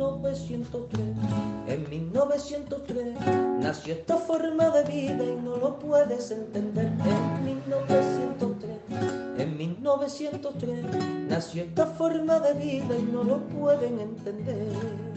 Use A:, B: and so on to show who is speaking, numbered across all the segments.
A: 1903. En 1903 nació esta forma de vida y no lo puedes entender. En 1903, en 1903 nació esta forma de vida y no lo pueden entender.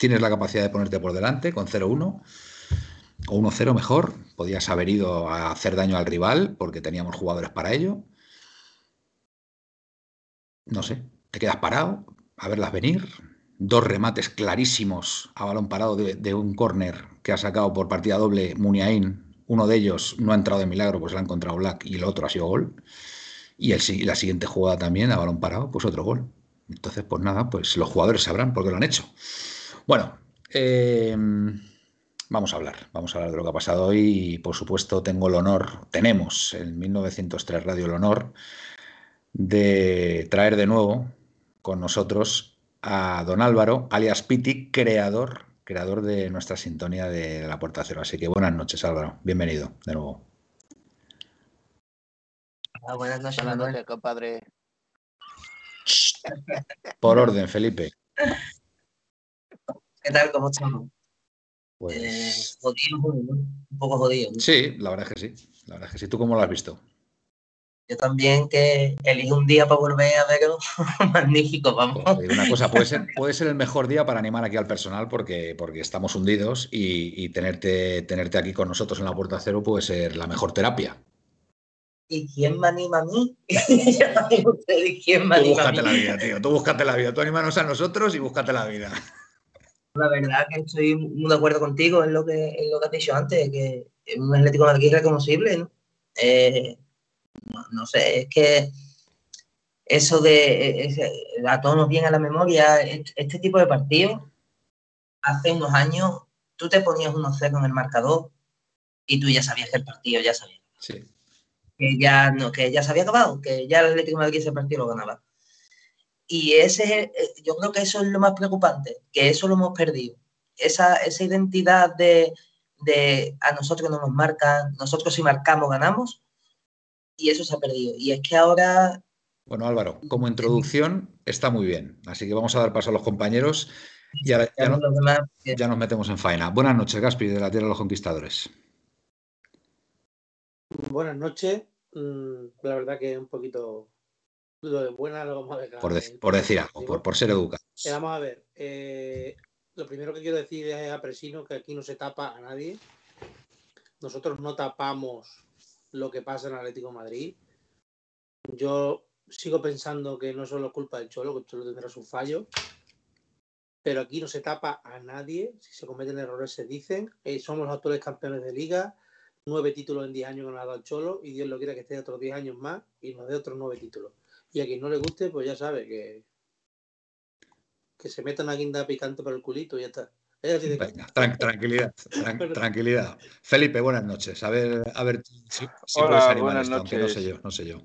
B: Tienes la capacidad de ponerte por delante con 0-1 o 1-0 mejor. Podías haber ido a hacer daño al rival porque teníamos jugadores para ello. No sé, te quedas parado a verlas venir. Dos remates clarísimos a balón parado de, un córner que ha sacado por partida doble Muniain. Uno de ellos no ha entrado de milagro, pues lo ha encontrado Black y el otro ha sido gol. Y el, la siguiente jugada también a balón parado, pues otro gol. Entonces, pues nada, pues los jugadores sabrán por qué lo han hecho. Bueno, em, vamos a hablar, vamos a hablar de lo que ha pasado hoy y por supuesto tengo el honor, tenemos en 1903 Radio el honor de traer de nuevo con nosotros a don Álvaro, alias Piti, creador, creador de nuestra sintonía de La Puerta Cero. Así que buenas noches Álvaro, bienvenido de nuevo.
C: buenas noches, buenas noches, compadre.
B: Por orden, Felipe.
C: ¿Qué tal? ¿Cómo estamos? Pues... Eh, jodido, un poco jodido.
B: Sí, la verdad es que sí. La verdad es que sí. ¿Tú cómo lo has visto?
C: Yo también que elijo un día para volver a verlo. Magnífico, vamos.
B: una cosa, puede ser, puede ser el mejor día para animar aquí al personal porque, porque estamos hundidos y, tenerte, tenerte aquí con nosotros en la puerta cero puede ser la mejor terapia.
C: ¿Y quién me anima a mí? ¿Quién me
B: anima Tú búscate la vida, tío. Tú búscate la vida. Tú anímanos a nosotros y búscate la vida.
C: La verdad que estoy muy de acuerdo contigo en lo que, en lo que has dicho antes, que es un Atlético de Madrid irreconocible, ¿no? Eh, no, sé, es que eso de a todos nos viene a la memoria, este, tipo de partidos, hace unos años tú te ponías unos 0 en el marcador y tú ya sabías que el partido ya sabía.
B: Sí.
C: Que ya, no, que ya se había acabado, que ya el Atlético de Madrid ese partido lo ganaba. Y ese, eh, yo creo que eso es lo más preocupante, que eso lo hemos perdido. Esa, esa identidad de, a nosotros no nos marcan, nosotros si marcamos ganamos, y eso se ha perdido. Y es que ahora...
B: Bueno, Álvaro, como introducción está muy bien, así que vamos a dar paso a los compañeros y ahora ya, ya nos metemos en faena. Buenas noches, Gaspi, de la Tierra de los Conquistadores.
D: Buenas noches. Mm, la verdad que un poquito lo de buena lo vamos a dejar.
B: Por, decir algo, por, ser educado.
D: Eh, vamos a ver. Eh, lo primero que quiero decir es a Presino que aquí no se tapa a nadie. Nosotros no tapamos lo que pasa en Atlético Madrid. Yo sigo pensando que no es solo culpa del Cholo, que el Cholo tendrá su fallo. Pero aquí no se tapa a nadie. Si se cometen errores, se dicen. Eh, somos los actuales campeones de liga. Nueve títulos en diez años que nos ha dado el Cholo. Y Dios lo quiera que esté otros diez años más y nos dé otros nueve títulos. Y a quien no le guste, pues ya sabe que, que se meta una guinda picante por el culito y ya está.
B: tranquilidad, tranquilidad. Felipe, buenas noches. A ver, a ver si, puedes animar esto, aunque no sé yo, no sé yo.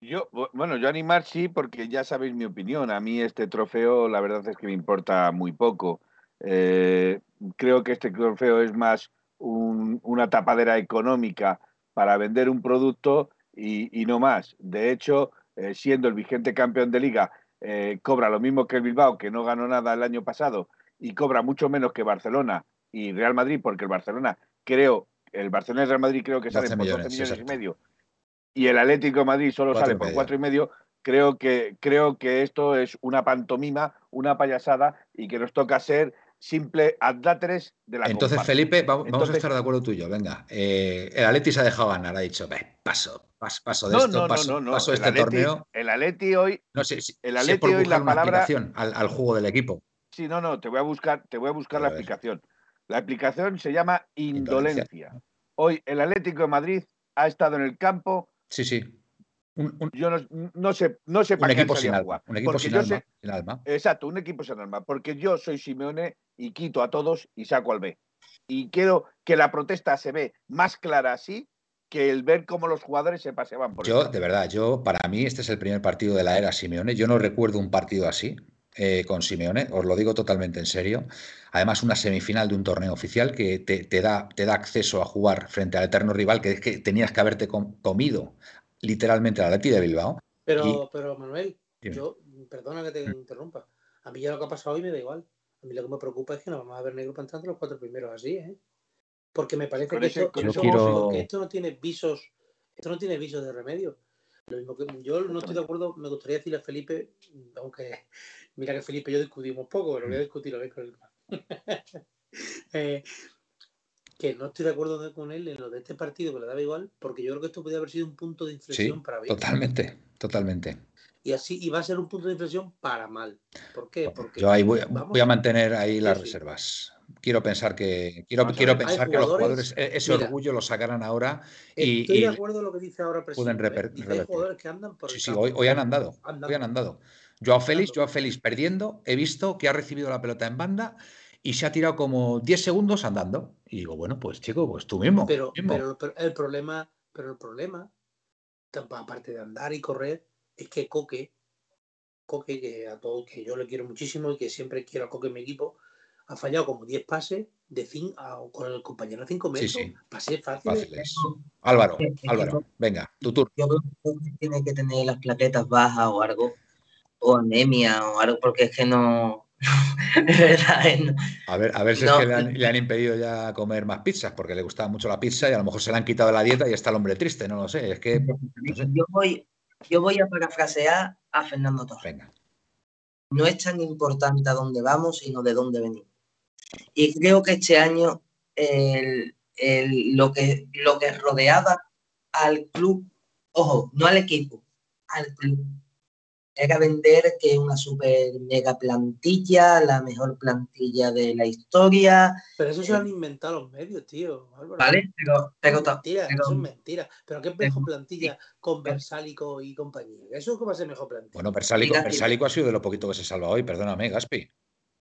E: Yo, bueno, yo animar sí, porque ya sabéis mi opinión. A mí este trofeo, la verdad es que me importa muy poco. Eh, creo que este trofeo es más una tapadera económica para vender un producto y, no más. De hecho, eh, siendo el vigente campeón de liga, eh, cobra lo mismo que el Bilbao, que no ganó nada el año pasado, y cobra mucho menos que Barcelona y Real Madrid, porque el Barcelona, creo, el Barcelona y Real Madrid creo que salen por 12 millones y medio, y el Atlético de Madrid solo sale por cuatro y medio, creo que, creo que esto es una pantomima, una payasada, y que nos toca ser simple adláteres de la
B: Entonces, Felipe, vamos, a estar de acuerdo tú y yo. Venga, eh, el Atleti se ha dejado ganar, ha dicho, paso, paso, paso de esto, paso, paso este torneo.
E: El Atleti hoy,
B: no sé, el Atleti hoy la palabra al, al, juego del equipo.
E: Sí, no, no, te voy a buscar, te voy a buscar la explicación. La explicación se llama indolencia. Hoy el Atlético de Madrid ha estado en el campo.
B: Sí, sí.
E: Yo no, sé, no sé
B: para un equipo sin alma. Un equipo sin alma,
E: Exacto, un equipo sin alma. Porque yo soy Simeone y quito a todos y saco al B. Y quiero que la protesta se ve más clara así que el ver cómo los jugadores se paseaban por
B: Yo, de verdad, yo, para mí, este es el primer partido de la era Simeone. Yo no recuerdo un partido así. Eh, con Simeone, os lo digo totalmente en serio. Además, una semifinal de un torneo oficial que te, da, te da acceso a jugar frente al eterno rival que, que tenías que haberte comido literalmente la Leti de Bilbao.
D: Pero, pero Manuel, yo, perdona que te mm. interrumpa. A mí ya lo que ha pasado hoy me da igual. A mí lo que me preocupa es que no vamos a ver negro para los cuatro primeros así, ¿eh? Porque me parece que, esto, esto no tiene visos, esto no tiene visos de remedio. Lo mismo que yo no estoy de acuerdo, me gustaría decirle a Felipe, aunque mira que Felipe y yo discutimos poco, pero voy a discutir lo con él. eh, que no estoy de acuerdo con él en lo de este partido, que le daba igual, porque yo creo que esto podría haber sido un punto de inflexión para bien.
B: Totalmente, totalmente.
D: Y así, y va a ser un punto de inflexión para mal. ¿Por qué? Porque
B: yo ahí voy, a mantener ahí las reservas. Quiero pensar que quiero, quiero pensar que los jugadores e-, ese orgullo lo sacarán ahora y,
D: estoy de acuerdo con lo que dice ahora
B: pueden repetir. Hay jugadores que andan por sí, sí, hoy, hoy, han andado, hoy han andado. Joao Félix, Joao Félix perdiendo, he visto que ha recibido la pelota en banda y se ha tirado como 10 segundos andando. Y digo, bueno, pues chico, pues tú mismo.
D: Pero, el problema, pero el problema, aparte de andar y correr, es que Coque, Coque, que a todos, que yo le quiero muchísimo y que siempre quiero a Coque en mi equipo, ha fallado como 10 pases de fin con el compañero a 5 metros. Sí, Pases fáciles.
B: Álvaro, Álvaro, venga, tu turno.
C: Yo creo que tiene que tener las plaquetas bajas o algo, o anemia o algo, porque es que no,
B: A ver, a ver si es que le han, impedido ya comer más pizzas, porque le gustaba mucho la pizza y a lo mejor se le han quitado la dieta y está el hombre triste, no lo sé. Es que.
C: Yo, voy, yo voy a parafrasear a Fernando Torres.
B: Venga.
C: No es tan importante a dónde vamos, sino de dónde venimos. Y creo que este año lo, que, lo que rodeaba al club, ojo, no al equipo, al club, era vender que es una super mega plantilla, la mejor plantilla de la historia.
D: Pero eso se lo han inventado los medios, tío.
C: Vale, pero, pero,
D: mentira, eso es mentira. Pero ¿qué es mejor plantilla con Versálico y compañía? ¿Eso es a ser mejor plantilla?
B: Bueno, Versálico, ha sido de lo poquito que se salva hoy, perdóname, Gaspi.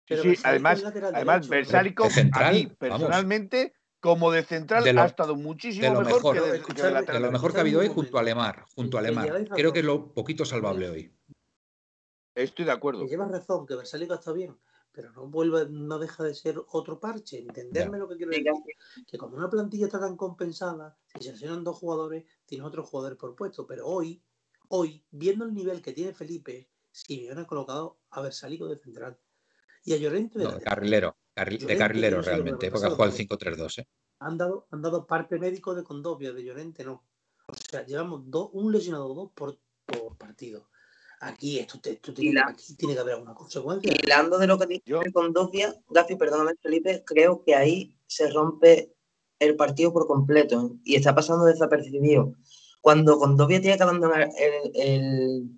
E: sí, además, además Versálico, a mí, personalmente, como de central ha estado muchísimo mejor, que de, lateral.
B: de, lo mejor que ha habido hoy junto a Lemar, junto a Lemar. Creo que es lo poquito salvable hoy.
E: Estoy de acuerdo.
D: Que llevas razón, que Versálico está bien, pero no vuelve, no deja de ser otro parche. Entenderme lo que quiero decir. Que cuando una plantilla está tan compensada, si se lesionan dos jugadores, tienes otro jugador por puesto. Pero hoy, hoy, viendo el nivel que tiene Felipe, si me han colocado a Versálico de central. Y a Llorente
B: de, carrilero, de carrilero realmente, porque ha jugado el 5-3-2. ¿eh?
D: Han, dado, han dado parte médico de Condovia, de Llorente no. O sea, llevamos dos, un lesionado dos por, por partido. Aquí esto, tiene, aquí tiene que haber alguna consecuencia.
C: Y hablando de lo que dice con Condovia, Gafi, perdóname Felipe, creo que ahí se rompe el partido por completo y está pasando desapercibido. Cuando Condovia tiene que abandonar el,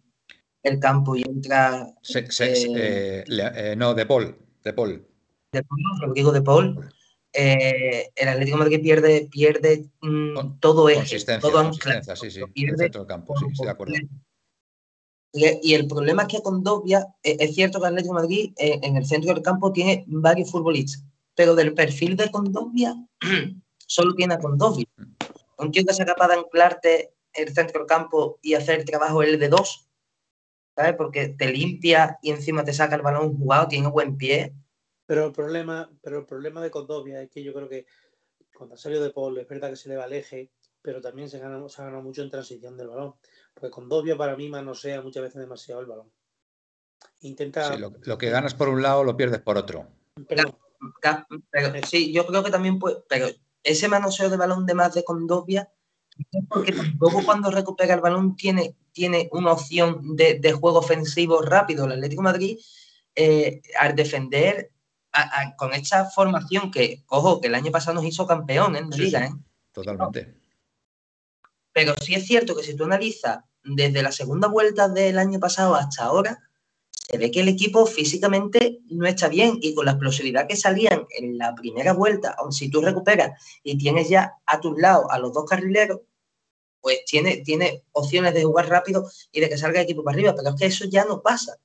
C: el, campo y entra...
B: Eh, eh, eh, no, de Paul, de Paul.
C: De Paul, digo de Paul. el Atlético de Madrid pierde, pierde mm, todo eje, todo
B: consistencia, sí, sí, el centro del campo, sí, estoy de acuerdo.
C: Y, el problema es que con Dobia, eh, es cierto que el Atlético de Madrid eh, en el centro del campo tiene varios futbolistas, pero del perfil de Condovia solo tiene a Condovia. Un tío que sea capaz de anclarte el centro del campo y hacer el trabajo el de dos, ¿sabes? Porque te limpia y encima te saca el balón jugado, tiene buen pie.
D: Pero el problema, pero el problema de Condovia es que yo creo que cuando ha salido de Paul es verdad que se le va el eje, pero también se gana, se ha ganado mucho en transición del balón. Porque Condovia para mí manosea muchas veces demasiado el balón. Intenta.
B: Sí, lo, lo que ganas por un lado lo pierdes por otro.
D: Pero,
C: sí, yo creo que también puede, pero ese manoseo de balón de más de Condovia es porque tampoco cuando recupera el balón tiene, tiene una opción de, de juego ofensivo rápido. El Atlético de Madrid, eh, al defender a- a- con esta formación que, ojo, que el año pasado nos hizo campeones de
B: Sí,
C: liga,
B: sí.
C: ¿eh?
B: Totalmente.
C: Pero sí es cierto que si tú analizas desde la segunda vuelta del año pasado hasta ahora, se ve que el equipo físicamente no está bien y con la explosividad que salían en la primera vuelta, aun si tú recuperas y tienes ya a tus lados a los dos carrileros, pues tiene, tiene opciones de jugar rápido y de que salga el equipo para arriba, pero es que eso ya no pasa.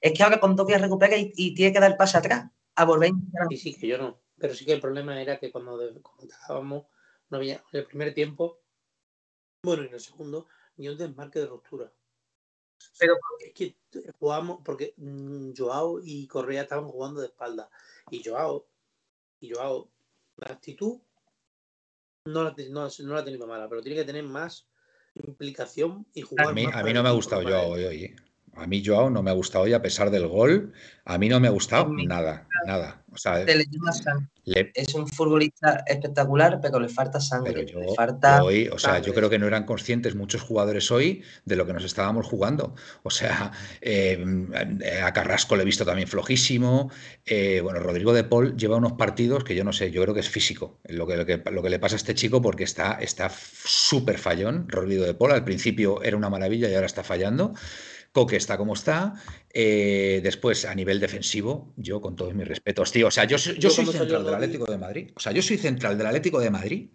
C: Es que ahora con Topia recupera y, y tiene que dar pase atrás, a volver a intentar
D: sí, sí, que yo no. Pero sí que el problema era que cuando, atacábamos, no había en el primer tiempo, bueno, y en el segundo, ni un desmarque de ruptura.
C: Pero-
D: es que jugamos, porque mm, Joao y Correa estaban jugando de espalda. Y Joao, y Joao, la actitud no la, no, no la ha tenido mala, pero tiene que tener más implicación y jugar
B: A mí,
D: más
B: a mí no me ha gustado Joao hoy, hoy. A mí Joao no me ha gustado hoy a pesar del gol. A mí no me ha gustado nada, nada. O sea,
C: le
B: le-
C: Es un futbolista espectacular, pero le falta sangre.
B: pero yo,
C: le falta...
B: yo hoy, o sea, yo
D: sangre.
B: creo que no eran conscientes muchos jugadores hoy de lo que nos estábamos jugando. O sea, eh, a Carrasco le he visto también flojísimo. Eh, bueno, Rodrigo de Paul lleva unos partidos que yo no sé, yo creo que es físico lo que, lo que, lo que le pasa a este chico porque está está súper fallón. Rodrigo de Paul al principio era una maravilla y ahora está fallando. Coque está como está. Eh, después, a nivel defensivo, yo con todos mis respetos, tío. O sea, yo, soy- yo
D: Yo
B: soy
D: cuando salió
B: central del Atlético de Madrid. O sea, yo soy central del Atlético de Madrid.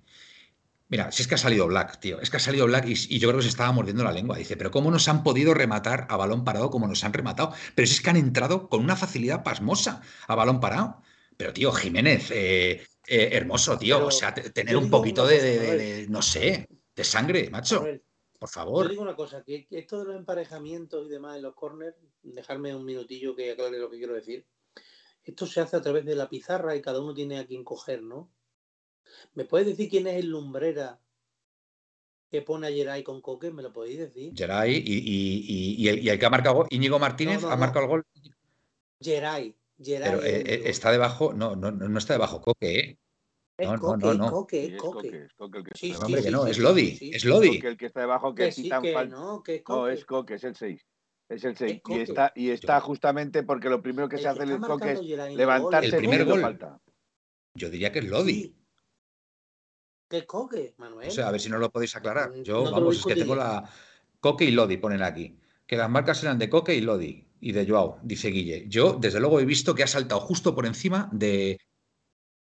B: Mira, si es que ha salido Black, tío. Es que ha salido Black y, y yo creo que se estaba mordiendo la lengua. Dice, pero ¿cómo nos han podido rematar a balón parado como nos han rematado? Pero si es que han entrado con una facilidad pasmosa a balón parado. Pero, tío, Jiménez, eh, eh, hermoso, tío.
D: Pero
B: o sea, te- tener un poquito de, no sé, de sangre, macho. Por
D: Yo
B: favor.
D: digo una cosa, que, esto de los emparejamientos y demás en los corners, dejarme un minutillo que aclare lo que quiero decir. Esto se hace a través de la pizarra y cada uno tiene a quien coger, ¿no? ¿Me puedes decir quién es el lumbrera que pone a Geray con Coque? ¿Me lo podéis decir?
B: Geray y, y- y- y el, y el que ha marcado, Íñigo Martínez,
D: No, no,
B: ha
D: no.
B: marcado el gol.
D: Geray. Geray
B: Pero eh, eh, está debajo, no, no, no no está debajo Coque, ¿eh?
D: Es
B: no, no, no,
D: es
B: no.
D: Coque, es Coque. Sí,
B: hombre, que no, Lodi, es Lodi.
E: El que está debajo que
D: Que sí,
E: pitan
D: que
E: falta.
D: no, que es
E: No,
D: Coque.
E: es Coque, es el 6. Es el 6. Y está, y está
B: Yo-
E: justamente porque lo primero que se hace el Coque es levantarse
B: El primer gol.
E: falta.
B: Yo diría que es Lodi.
D: Es Coque, Manuel.
B: O sea, a ver si no lo podéis aclarar. Yo,
D: no
B: vamos, es que tengo la. Coque y Lodi ponen aquí. Que las marcas eran de Coque y Lodi. Y de Joao, dice Guille. Yo, desde luego, he visto que ha saltado justo por encima de.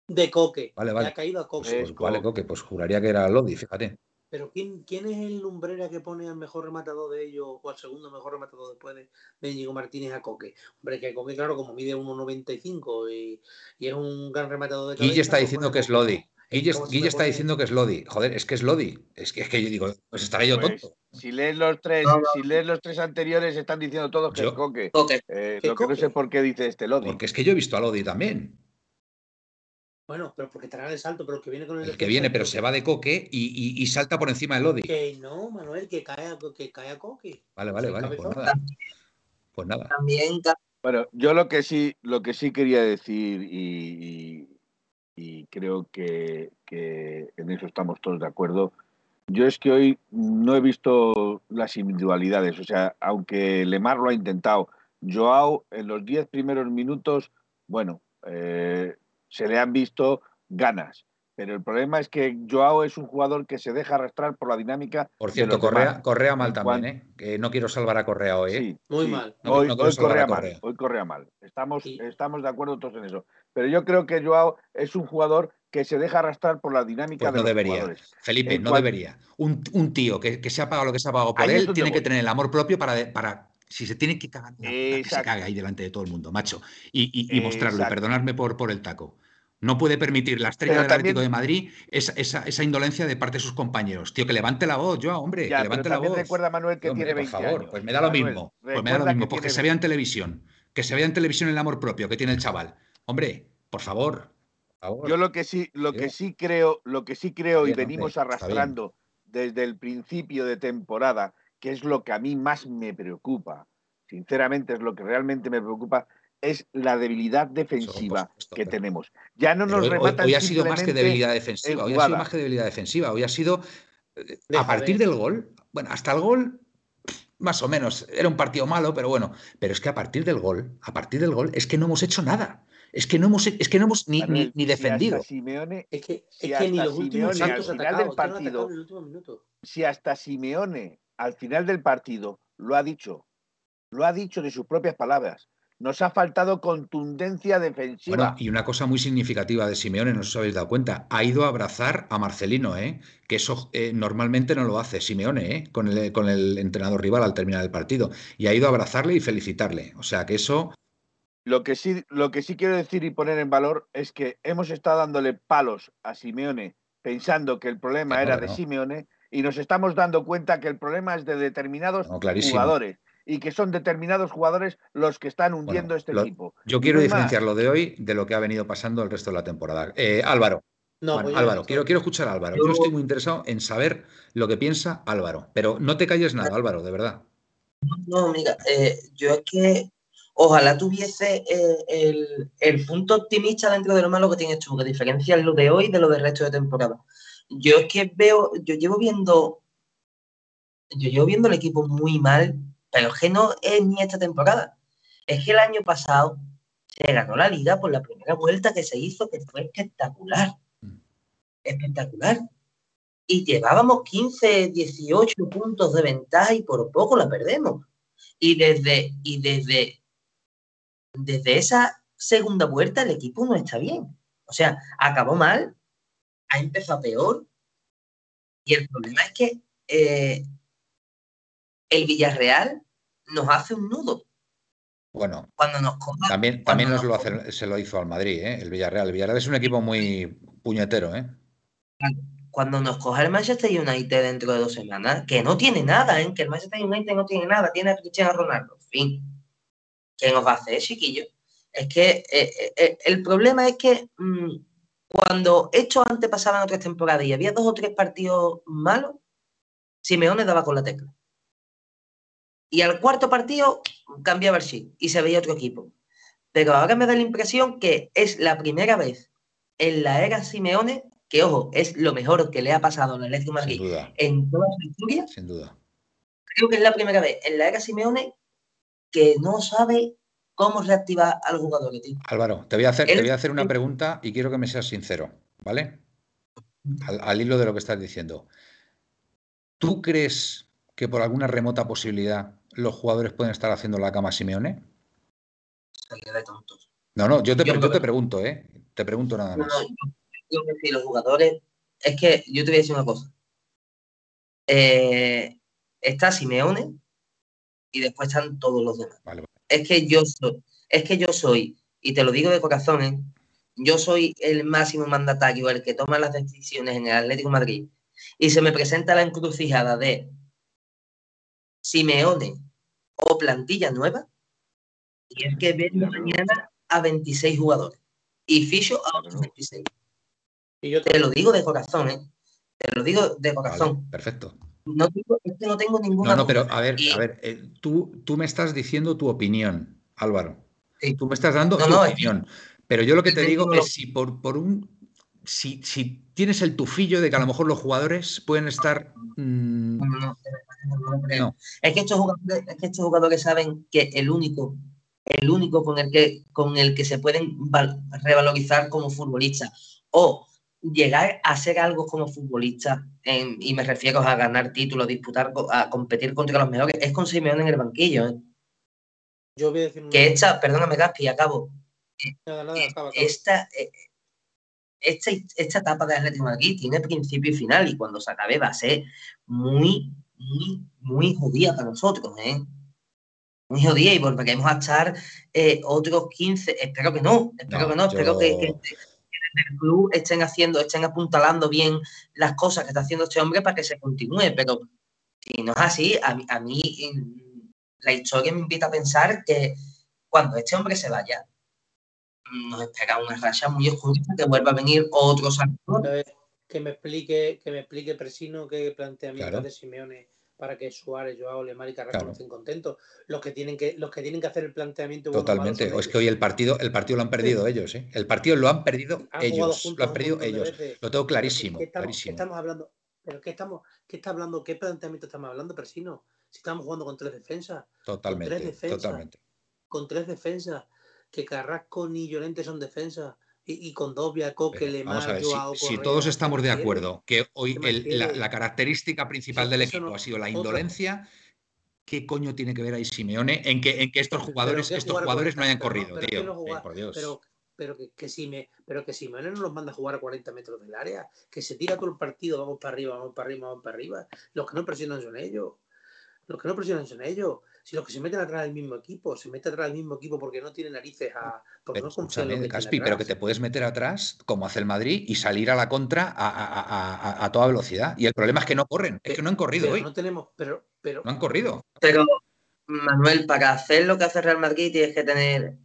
D: De Coque.
B: Vale,
D: Le
B: vale.
D: ha caído a Coque.
E: Es
B: Pues vale,
E: Coque.
B: Pues juraría que era Lodi, fíjate.
D: Pero ¿quién, ¿quién es el lumbrera que pone al mejor rematador de ellos o al segundo mejor rematador después de, de Íñigo Martínez a Coque? Hombre, que Coque, claro, como mide 1,95 y, y es un gran rematador de cabeza.
B: Guille está
D: pues
B: diciendo que es. Lodi. Guille, Guille está
D: pone-
B: diciendo que es Lodi. Joder, es que es Lodi. Es que, es que yo digo, pues estaré yo
E: Pues,
B: tonto.
E: si lees los tres,
C: No, no.
E: si lees los tres anteriores, están diciendo todos que
B: Yo-
E: es Coque.
C: Coque.
E: Eh,
D: ¿Qué
E: lo que no sé por qué dice este Lodi.
B: Porque es que yo he visto a Lodi también.
D: Bueno, pero porque en el salto, pero el que viene con el
B: El que viene, pero se va de Coque y, y- y salta por encima de Lodi.
D: Que no, Manuel, que cae a, que cae a Coque.
B: Vale, vale, vale. Pues nada. Pues nada.
C: También
E: Bueno, yo lo que sí, lo que sí quería decir y, y- y creo que, que en eso estamos todos de acuerdo. Yo es que hoy no he visto las individualidades, o sea, aunque Lemar lo ha intentado, Joao en los 10 primeros minutos, bueno, eh, se le han visto ganas, pero el problema es que Joao es un jugador que se deja arrastrar por la dinámica.
B: Por
E: de
B: cierto, Correa,
E: demás.
B: Correa mal también, ¿eh? Que no quiero salvar a Correa hoy, ¿eh?
E: Sí,
D: Muy
E: sí.
D: mal.
B: No,
E: Hoy,
B: no
E: correa mal, hoy correa mal. Estamos, estamos de acuerdo todos en eso. Pero yo creo que Joao es un jugador que se deja arrastrar por la dinámica
B: Pues
E: de
B: no
E: los
B: debería.
E: jugadores.
B: Felipe,
E: En
B: no
E: cual-
B: debería. Un, un tío que, que se ha pagado lo que se ha pagado por
E: Ahí
B: él tiene que tener el amor propio para, de- para si se tiene que cagar, que se cague ahí delante de todo el mundo, macho. Y, y- y mostrarlo, y perdonarme por, por el taco. No puede permitir la estrella
E: Pero
B: del
E: también-
B: Atlético de Madrid esa, esa- esa indolencia de parte de sus compañeros. Tío, que levante la voz, yo, hombre,
E: Ya,
B: que
E: pero
B: levante la
E: también
B: voz.
E: recuerda, Manuel, que
B: Hombre,
E: tiene
B: por
E: 20
B: favor,
E: años.
B: pues me da lo mismo. Pues me da lo mismo,
E: que
B: porque se vea en televisión. Que se vea en televisión el amor propio que tiene el chaval. Hombre, por favor. por favor.
E: Yo lo que sí, lo que sí creo, lo que sí creo y venimos
B: hombre,
E: arrastrando desde el principio de temporada, que es lo que a mí más me preocupa, sinceramente es lo que realmente me preocupa, es la debilidad defensiva
B: supuesto,
E: que
B: pero-
E: tenemos. Ya no nos
B: hoy-
E: rematan
B: hoy ha sido más que debilidad defensiva.
E: en
B: Hoy ha sido más que debilidad defensiva. Hoy ha sido eh, a partir
D: de-
B: del gol. Bueno, hasta el gol, más o menos. Era un partido malo, pero bueno. Pero es que a partir del gol, a partir del gol, es que no hemos hecho nada. Es que no hemos, es que no hemos ni, ni, ni
E: si hasta
B: defendido.
E: Simeone,
D: Es que,
E: Si
D: es que ni
E: hasta
D: los últimos
E: Simeone al final del partido-
D: atacando en el último minuto.
E: si hasta Simeone al final del partido lo ha dicho, lo ha dicho de sus propias palabras, nos ha faltado contundencia defensiva.
B: Bueno, y una cosa muy significativa de Simeone, no os habéis dado cuenta, ha ido a abrazar a Marcelino, ¿eh? que eso eh, normalmente no lo hace Simeone, ¿eh? con, el, con el entrenador rival al terminar el partido. Y ha ido a abrazarle y felicitarle. O sea que eso,
E: Lo que sí, lo que sí quiero decir y poner en valor es que hemos estado dándole palos a Simeone pensando que el problema
B: no,
E: era de. Simeone y nos estamos dando cuenta que el problema es de determinados
B: no,
E: jugadores y que son determinados jugadores los que están hundiendo
B: Bueno,
E: este
B: lo-
E: equipo.
B: Yo quiero diferenciar lo de hoy de lo que ha venido pasando el resto de la temporada. Eh, Álvaro,
D: No,
B: bueno,
D: pues yo-
B: Álvaro, quiero, quiero escuchar a Álvaro. Yo
C: Yo-
B: estoy muy interesado en saber lo que piensa Álvaro, pero no te calles nada, Álvaro, de verdad.
C: No, mira, eh, yo es que ojalá tuviese eh, el, el punto optimista dentro de lo malo que tienes tú, que diferencias lo de hoy de lo del resto de temporada. Yo es que veo, yo llevo viendo, yo llevo viendo el equipo muy mal, pero es que no es ni esta temporada. Es que el año pasado se ganó la liga por la primera vuelta que se hizo, que fue espectacular.
B: Mm.
C: Espectacular. Y llevábamos 15, 18 puntos de ventaja y por poco la perdemos. Y desde, y desde, desde esa segunda vuelta el equipo no está bien. O sea, acabó mal, ha empezado peor. Y el problema es que eh, el Villarreal nos hace un nudo.
B: Bueno,
C: Cuando nos
B: también, también nos
C: nos
B: lo
C: coja-
B: hace- se lo hizo al Madrid, ¿eh? el Villarreal. El Villarreal es un equipo muy puñetero, ¿eh?
C: cuando nos coja el Manchester United dentro de dos semanas, que no tiene nada, ¿eh? que el Manchester United no tiene nada, tiene a Cristiano Ronaldo, fin. ¿Qué nos va a hacer, chiquillo? Es que eh, eh, el problema es que mm, cuando estos antes pasaban otras temporadas y había dos o tres partidos malos, Simeone daba con la tecla. Y al cuarto partido cambiaba el chip y se veía otro equipo. Pero ahora me da la impresión que es la primera vez en la era Simeone, que ojo, es lo mejor que le ha pasado al Atlético Madrid
B: duda,
C: en toda su historia,
B: sin duda.
C: creo que es la primera vez en la era Simeone que no sabe cómo reactivar al jugador, tío.
B: Álvaro, te voy a hacer, te voy a hacer una pregunta y quiero que me seas sincero, ¿vale? Al, al hilo de lo que estás diciendo. ¿Tú crees que por alguna remota posibilidad los jugadores pueden estar haciendo la cama a Simeone?
C: Salida de tontos.
B: No, no, yo te,
C: Yo
B: yo te pregunto, ¿eh? Te pregunto nada
C: No,
B: más.
C: no, yo creo que sí, los jugadores. Es que yo te voy a decir una cosa. Eh, está Simeone y después están todos los demás.
B: Vale, vale.
C: Es que yo soy, es que yo soy, y te lo digo de corazón, ¿eh? yo soy el máximo mandatario, el que toma las decisiones en el Atlético de Madrid, y se me presenta la encrucijada de Simeone o plantilla nueva, y es que vendo mañana a 26 jugadores y ficho a otros 26.
D: Y yo te
C: Te lo digo de corazón, ¿eh? Te lo digo de
B: Vale,
C: corazón.
B: perfecto.
C: No, tengo- es que no tengo ninguna
B: No, no, pero a ver,
C: Y-
B: a ver, eh, tú, tú me estás diciendo tu opinión, Álvaro.
C: Sí.
B: Tú me estás dando
C: No,
B: tu
C: no, es-
B: opinión. Pero yo lo que te digo es si por, por un. Si, si tienes el tufillo de que a lo mejor los jugadores pueden estar. mm,
C: No, no. Es que estos jugadores, es que estos jugadores saben que el único, el único con el que, con el que se pueden val- revalorizar como futbolistas o llegar a ser algo como futbolista, en- y me refiero a ganar títulos, disputar, a competir contra los mejores, es con Simeone en el banquillo. ¿eh?
D: yo voy a decir
C: Que esta, perdóname Gaspi, acabo.
D: nada, nada, acaba, acaba.
C: esta, eh, esta, esta etapa de Atlético de Madrid tiene principio y final y cuando se acabe va a ser muy, muy, muy jodida para nosotros, ¿eh? Muy jodida y volveremos a estar eh, otros 15, espero que no, espero
B: No,
C: que no, espero que, que el club estén haciendo, estén apuntalando bien las cosas que está haciendo este hombre para que se continúe, pero si no es así, a mí, a mí la historia me invita a pensar que cuando este hombre se vaya, nos espera una racha muy oscura que vuelva a venir otro salvador.
D: Que me explique, que me explique Presino qué planteamiento de Simeone para que Suárez, Joao, Lemar y Carrasco estén contentos. Los que tienen que, los que tienen que hacer el planteamiento.
B: Totalmente. O es que hoy el partido, el partido lo han perdido ellos, ¿eh? El partido lo han perdido ellos. lo han perdido ellos. Lo tengo clarísimo.
D: ¿Qué, estamos,
B: clarísimo.
D: estamos hablando? ¿Pero qué estamos, qué está hablando? ¿Qué planteamiento estamos hablando, Presino? Si estamos jugando con tres defensas.
B: Totalmente.
D: Con tres defensas,
B: totalmente.
D: Con tres defensas. Que Carrasco ni Llorente son defensas y, con Dobia, Coque, Lemar,
B: Vamos a ver, si, todos estamos de acuerdo que hoy la, característica principal del equipo ha sido la indolencia, ¿qué coño tiene que ver ahí Simeone en que, en que estos jugadores, estos jugadores no hayan corrido, tío? Eh, por Dios.
D: Pero, pero que, que, si me, pero que Simeone no los manda a jugar a 40 metros del área, que se tira todo el partido, vamos para arriba, vamos para arriba, vamos para arriba. Los que no presionan son ellos. Los que no presionan son ellos si los que se meten atrás del mismo equipo, se mete atrás del mismo equipo porque no tiene narices a. Porque
B: pero,
D: no confían en
B: Caspi, pero que te puedes meter atrás, como hace el Madrid, y salir a la contra a, toda velocidad. Y el problema es que no corren, es que no han corrido hoy.
D: No tenemos, pero, pero.
B: No han corrido.
C: Pero, Manuel, para hacer lo que hace Real Madrid tienes que tener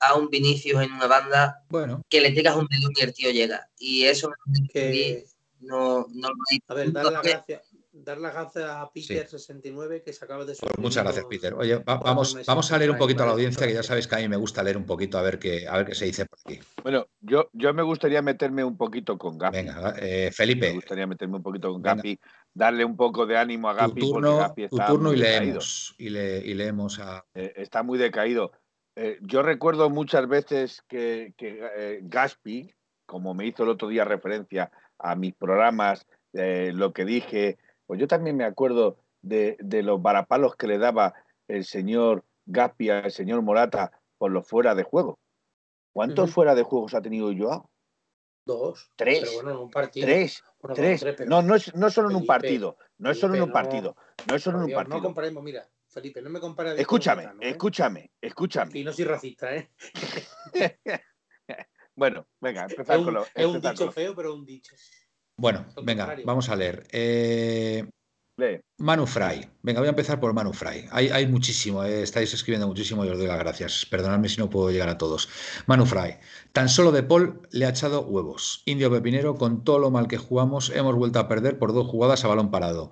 C: a un Vinicius en una banda
B: bueno.
C: que le tiras un melón y el tío llega. Y eso
D: que...
C: no, no lo
D: A ver, dale las gracias dar las gracias a Peter69 que se acaba de
B: pues Muchas gracias, Peter. Oye, vamos, vamos a leer un poquito a la audiencia, que ya sabes que a mí me gusta leer un poquito a ver qué, a ver qué se dice por aquí.
E: Bueno, yo, yo me gustaría meterme un poquito con Gapi.
B: Venga, eh, Felipe.
E: Me gustaría meterme un poquito con Gapi, darle un poco de ánimo a Gapi.
B: Tu turno, tu turno y leemos. Y, le, y, leemos a.
E: Eh, está muy decaído. Eh, yo recuerdo muchas veces que, que Gaspi, como me hizo el otro día referencia a mis programas, lo que dije, pues yo también me acuerdo de, los varapalos que le daba el señor Gapia, el señor Morata por los fuera de juego. ¿Cuántos fuera de juegos ha tenido Joao?
D: Dos.
E: Tres.
D: Pero bueno, en un partido.
E: Tres. tres. No, no es, no solo en un partido. No es solo en un partido. No es solo en un partido.
D: No comparemos, mira, Felipe, no me compares.
E: Escúchame, ¿eh? escúchame, escúchame.
D: Y no soy racista, ¿eh?
E: bueno, venga, empezar con lo.
D: Es un dicho feo, pero un dicho.
B: Bueno, venga, vamos a leer. Eh, Manu Fry. Venga, voy a empezar por Manu Fry. Hay, muchísimo, eh, estáis escribiendo muchísimo y os doy las gracias. Perdonadme si no puedo llegar a todos. Manu Fry. Tan solo de Paul le ha echado huevos. Indio Pepinero, con todo lo mal que jugamos, hemos vuelto a perder por dos jugadas a balón parado.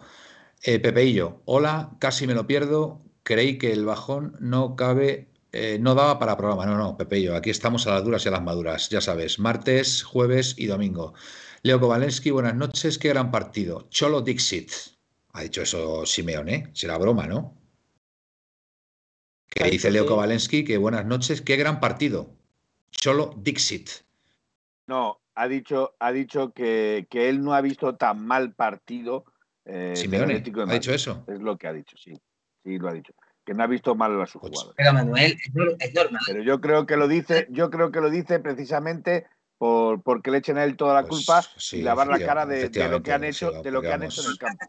B: Eh, Pepeillo, hola, casi me lo pierdo. Creí que el bajón no cabe eh, no daba para programa. No, no, Pepeillo, aquí estamos a las duras y a las maduras, ya sabes, martes, jueves y domingo. Leo Kovalensky, buenas noches, qué gran partido. Cholo Dixit. Ha dicho eso Simeone, ¿eh? será broma, ¿no? Que dice Leo Kovalensky que buenas noches, qué gran partido. Cholo Dixit.
E: No, ha dicho, ha dicho que, él no ha visto tan mal partido.
B: Eh, Simeone, ¿ha dicho eso?
E: Es lo que ha dicho, sí. Sí, lo ha dicho. Que no ha visto mal a sus pues jugadores.
C: Pero Manuel, es normal.
E: Pero yo creo que lo dice, yo creo que lo dice precisamente por, porque le echen a él toda la pues culpa y lavar la cara de, lo que han hecho, de lo que han hecho en el campo.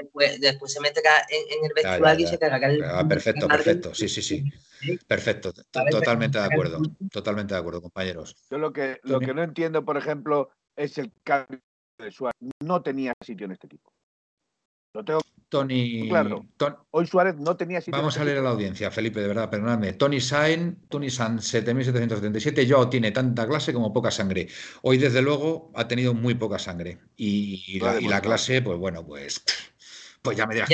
C: Después, después se mete en, el vestuario y se caga el,
B: ah, Perfecto, perfecto, sí, sí, sí. Perfecto, totalmente de acuerdo, totalmente de acuerdo, compañeros.
E: Yo lo que, lo que no entiendo, por ejemplo, es el cambio de Suárez. No tenía sitio en este equipo. Lo tengo
B: Tony.
E: Claro. Hoy Suárez no tenía sitio.
B: Vamos a leer a la audiencia, Felipe, de verdad, perdonadme. Tony Sain, Tony San 7777. Yo tiene tanta clase como poca sangre. Hoy, desde luego, ha tenido muy poca sangre. Y, la, pues clase, pues bueno, pues. Pues ya me dirás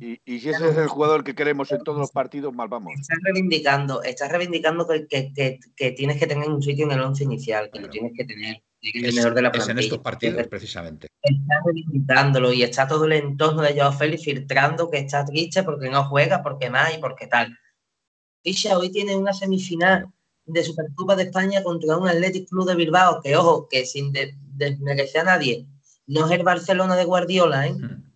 E: y, y, si ese es el jugador que queremos en todos los partidos, mal vamos.
C: Estás reivindicando, estás reivindicando que, tienes que tener un sitio en el once inicial, que lo tienes que tener
B: es, de la en estos partidos, precisamente.
C: Está reivindikándolo y está todo el entorno de Joao Félix filtrando que está triste porque no juega, porque más y porque tal. Fischer hoy tiene una semifinal de Supercopa de España contra un Athletic Club de Bilbao, que ojo, que sin desmerecer a nadie, no es el Barcelona de Guardiola, ¿eh? Hmm.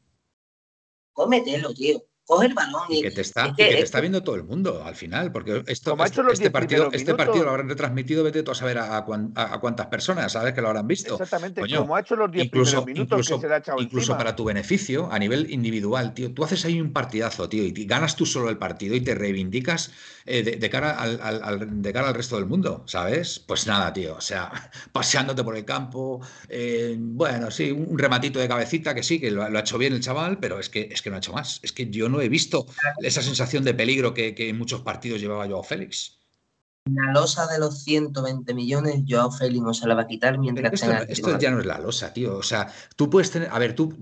C: Cómetelo, tío. Coge el balón
B: y,
C: y,
B: que te está,
C: es
B: y
C: que
B: que te
C: es
B: está viendo todo el mundo al final, porque esto, este, este
E: 10
B: partido, este partido lo habrán retransmitido, vete tú a saber a, a cuán- a- cuántas personas, sabes que lo habrán visto.
E: Exactamente,
B: Coño,
E: como ha hecho los 10
B: Incluso,
E: primeros minutos
B: incluso,
E: que se le ha echado
B: incluso
E: encima.
B: para tu beneficio, a nivel individual, tío, tú haces ahí un partidazo, tío, y ganas tú solo el partido y te reivindicas eh, de, de cara al, al- al- de cara al resto del mundo, ¿sabes? Pues nada, tío, o sea, paseándote por el campo, eh, bueno, sí, un, rematito de cabecita que sí, que lo, ha- lo ha hecho bien el chaval, pero es que, es que no ha hecho más. Es que yo no he visto esa sensación de peligro que, que en muchos partidos llevaba Joao Félix.
C: la losa de los 120 millones, Joao Félix no se la va a quitar
B: Pero
C: mientras
B: esto,
C: tenga
B: no- esto ya no es la losa, tío. O sea, tú puedes tener. A ver, tú.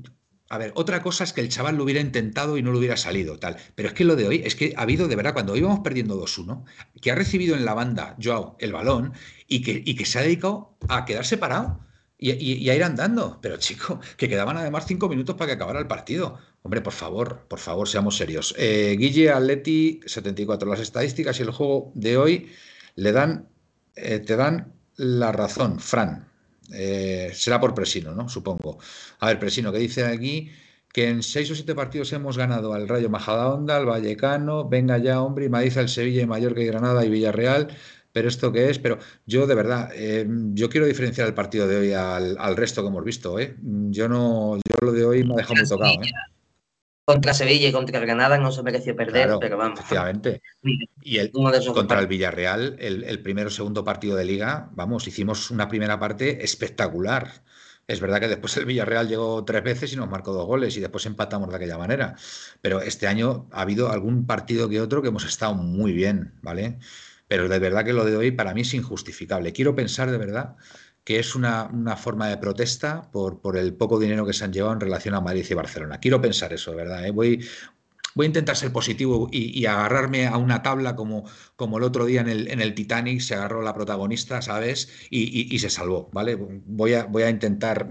B: A ver, otra cosa es que el chaval lo hubiera intentado y no lo hubiera salido, tal. Pero es que lo de hoy, es que ha habido, de verdad, cuando íbamos perdiendo 2-1, que ha recibido en la banda Joao el balón y que, y que se ha dedicado a quedarse parado y, y- y a ir andando. Pero chico, que quedaban además cinco minutos para que acabara el partido. Hombre, por favor, por favor, seamos serios. Eh, Guille Atleti 74. Las estadísticas y el juego de hoy le dan, eh, te dan la razón, Fran. Eh, será por Presino, ¿no? Supongo. A ver, Presino, que dice aquí que en seis o siete partidos hemos ganado al Rayo Majadahonda, al Vallecano, venga ya, hombre, y Madrid, el Sevilla, y Mallorca y Granada y Villarreal. Pero esto qué es, pero yo de verdad, eh, yo quiero diferenciar el partido de hoy al, resto que hemos visto. Yo no, yo lo de hoy me ha dejado muy tocado, ¿eh?
C: Contra Sevilla y contra Granada no se mereció perder,
B: Claro,
C: pero vamos.
B: efectivamente. Y el,
C: Uno de esos
B: contra el. Villarreal, el, el primero o segundo partido de liga, vamos, hicimos una primera parte espectacular. Es verdad que después el Villarreal llegó tres veces y nos marcó dos goles y después empatamos de aquella manera. Pero este año ha habido algún partido que otro que hemos estado muy bien, ¿vale? Pero de verdad que lo de hoy para mí es injustificable. Quiero pensar de verdad que es una, una forma de protesta por, por el poco dinero que se han llevado en relación a Madrid y Barcelona. Quiero pensar eso, verdad. ¿eh? Voy, voy a intentar ser positivo y, y agarrarme a una tabla como, como el otro día en el, en el Titanic se agarró la protagonista, ¿sabes? Y, y- y se salvó, ¿vale? Voy a, voy a intentar,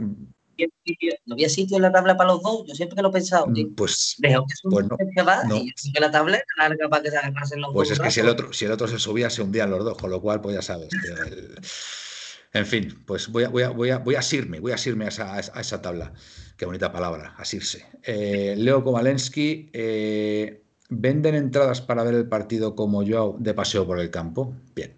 C: No había sitio en la tabla para los dos, yo siempre lo he pensado, tío.
B: mm, pues,
C: que
B: pues no,
C: que va
B: no.
C: y que la tabla era larga para que se agarrasen los
B: Pues
C: dos.
B: es que si el otro, si el otro se subía, se hundían los dos, con lo cual, pues ya sabes. el- En fin, pues voy a, voy a, voy a, voy a asirme, voy a asirme a esa, a esa tabla. Qué bonita palabra, asirse. Eh, Leo Kovalensky, eh, ¿venden entradas para ver el partido como yo de paseo por el campo? Bien.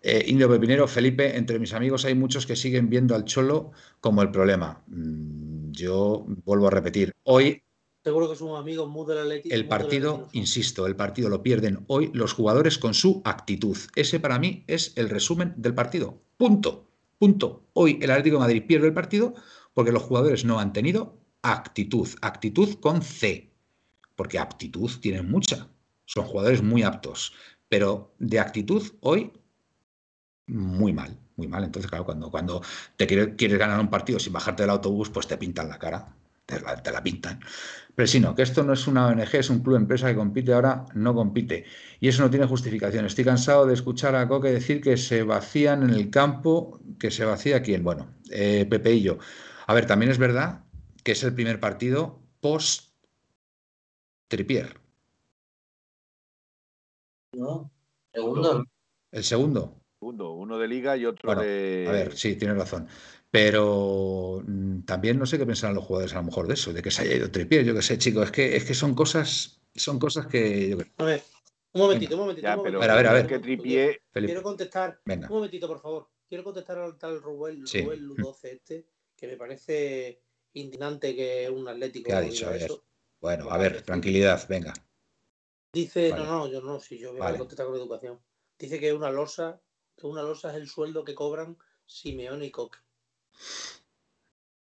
B: Eh, Indio Pepinero, Felipe, entre mis amigos hay muchos que siguen viendo al Cholo como el problema. Mm, Yo vuelvo a repetir, hoy
D: Seguro que somos amigos muy del Atlético.
B: el partido, insisto, el partido lo pierden hoy los jugadores con su actitud. Ese para mí es el resumen del partido. Punto. Punto. Hoy el Atlético de Madrid pierde el partido porque los jugadores no han tenido actitud. Actitud con C. Porque aptitud tienen mucha. Son jugadores muy aptos. Pero de actitud hoy, muy mal. Muy mal. Entonces, claro, cuando, cuando te quieres, quieres ganar un partido sin bajarte del autobús, pues te pintan la cara. Te la, te la pintan. Pero si no, que esto no es una ONG, es un club empresa que compite, ahora no compite. Y eso no tiene justificación. Estoy cansado de escuchar a Coque decir que se vacían en el campo, que se vacía quién. Bueno, eh, Pepe y yo. A ver, también es verdad que es el primer partido post Tripier.
C: No, segundo.
B: El segundo.
E: Segundo, uno de liga y otro
B: Bueno,
E: de.
B: A ver, sí, tienes razón. Pero mm, también no sé qué pensarán los jugadores a lo mejor de eso, de que se haya ido Tripier, yo qué sé, chicos. Es que, es que son cosas, son cosas que yo
D: A ver, un momentito, un momentito.
E: Ya,
D: un
E: pero
B: A ver, a ver, a ver.
E: que Tripié.
B: Felipe,
D: Quiero contestar.
B: venga.
D: Un momentito, por favor. Quiero contestar al tal Rubén,
B: Sí.
D: Rubén Lu12 este, que me parece indignante que un atlético
B: ¿Qué ha dicho? A ver.
D: eso.
B: Bueno, a ver, tranquilidad, venga.
D: Dice,
B: Vale.
D: no, no, yo no, si yo voy a
B: Vale.
D: contestar con educación. Dice que una losa, que una losa es el sueldo que cobran Simeone y Coque.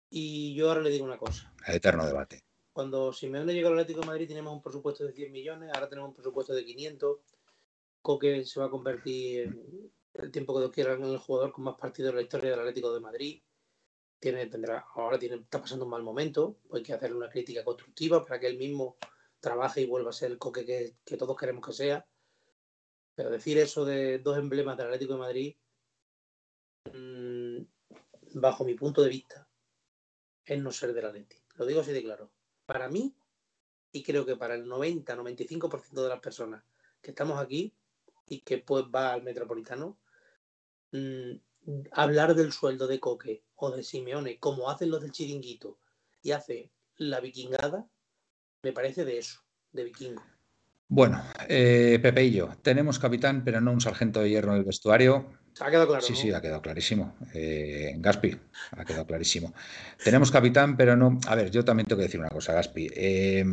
D: Y yo ahora le digo una cosa.
B: El eterno debate.
D: Cuando Simeone llegó al Atlético de Madrid teníamos un presupuesto de 100 millones, ahora tenemos un presupuesto de 500. Coque se va a convertir en el tiempo que Dios quiera en el jugador con más partidos en la historia del Atlético de Madrid. Tiene, tendrá, ahora tiene, está pasando un mal momento, pues hay que hacerle una crítica constructiva para que él mismo trabaje y vuelva a ser el Coque que, que todos queremos que sea. Pero decir eso de dos emblemas del Atlético de Madrid, mm, bajo mi punto de vista, es no ser del Atlético. Lo digo así de claro. Para mí, y creo que para el 90-95% de las personas que estamos aquí y que pues va al Metropolitano, mm, hablar del sueldo de Coque o de Simeone, como hacen los del Chiringuito y hace la vikingada, me parece de eso, de vikingo.
B: Bueno, eh, Pepe y yo, tenemos capitán, pero no un sargento de hierro en el vestuario.
D: ¿Se ha quedado claro?
B: Sí,
D: ¿no?
B: sí, ha quedado clarísimo. Eh, Gaspi, ha quedado clarísimo. Tenemos capitán, pero no. A ver, yo también tengo que decir una cosa, Gaspi. Eh,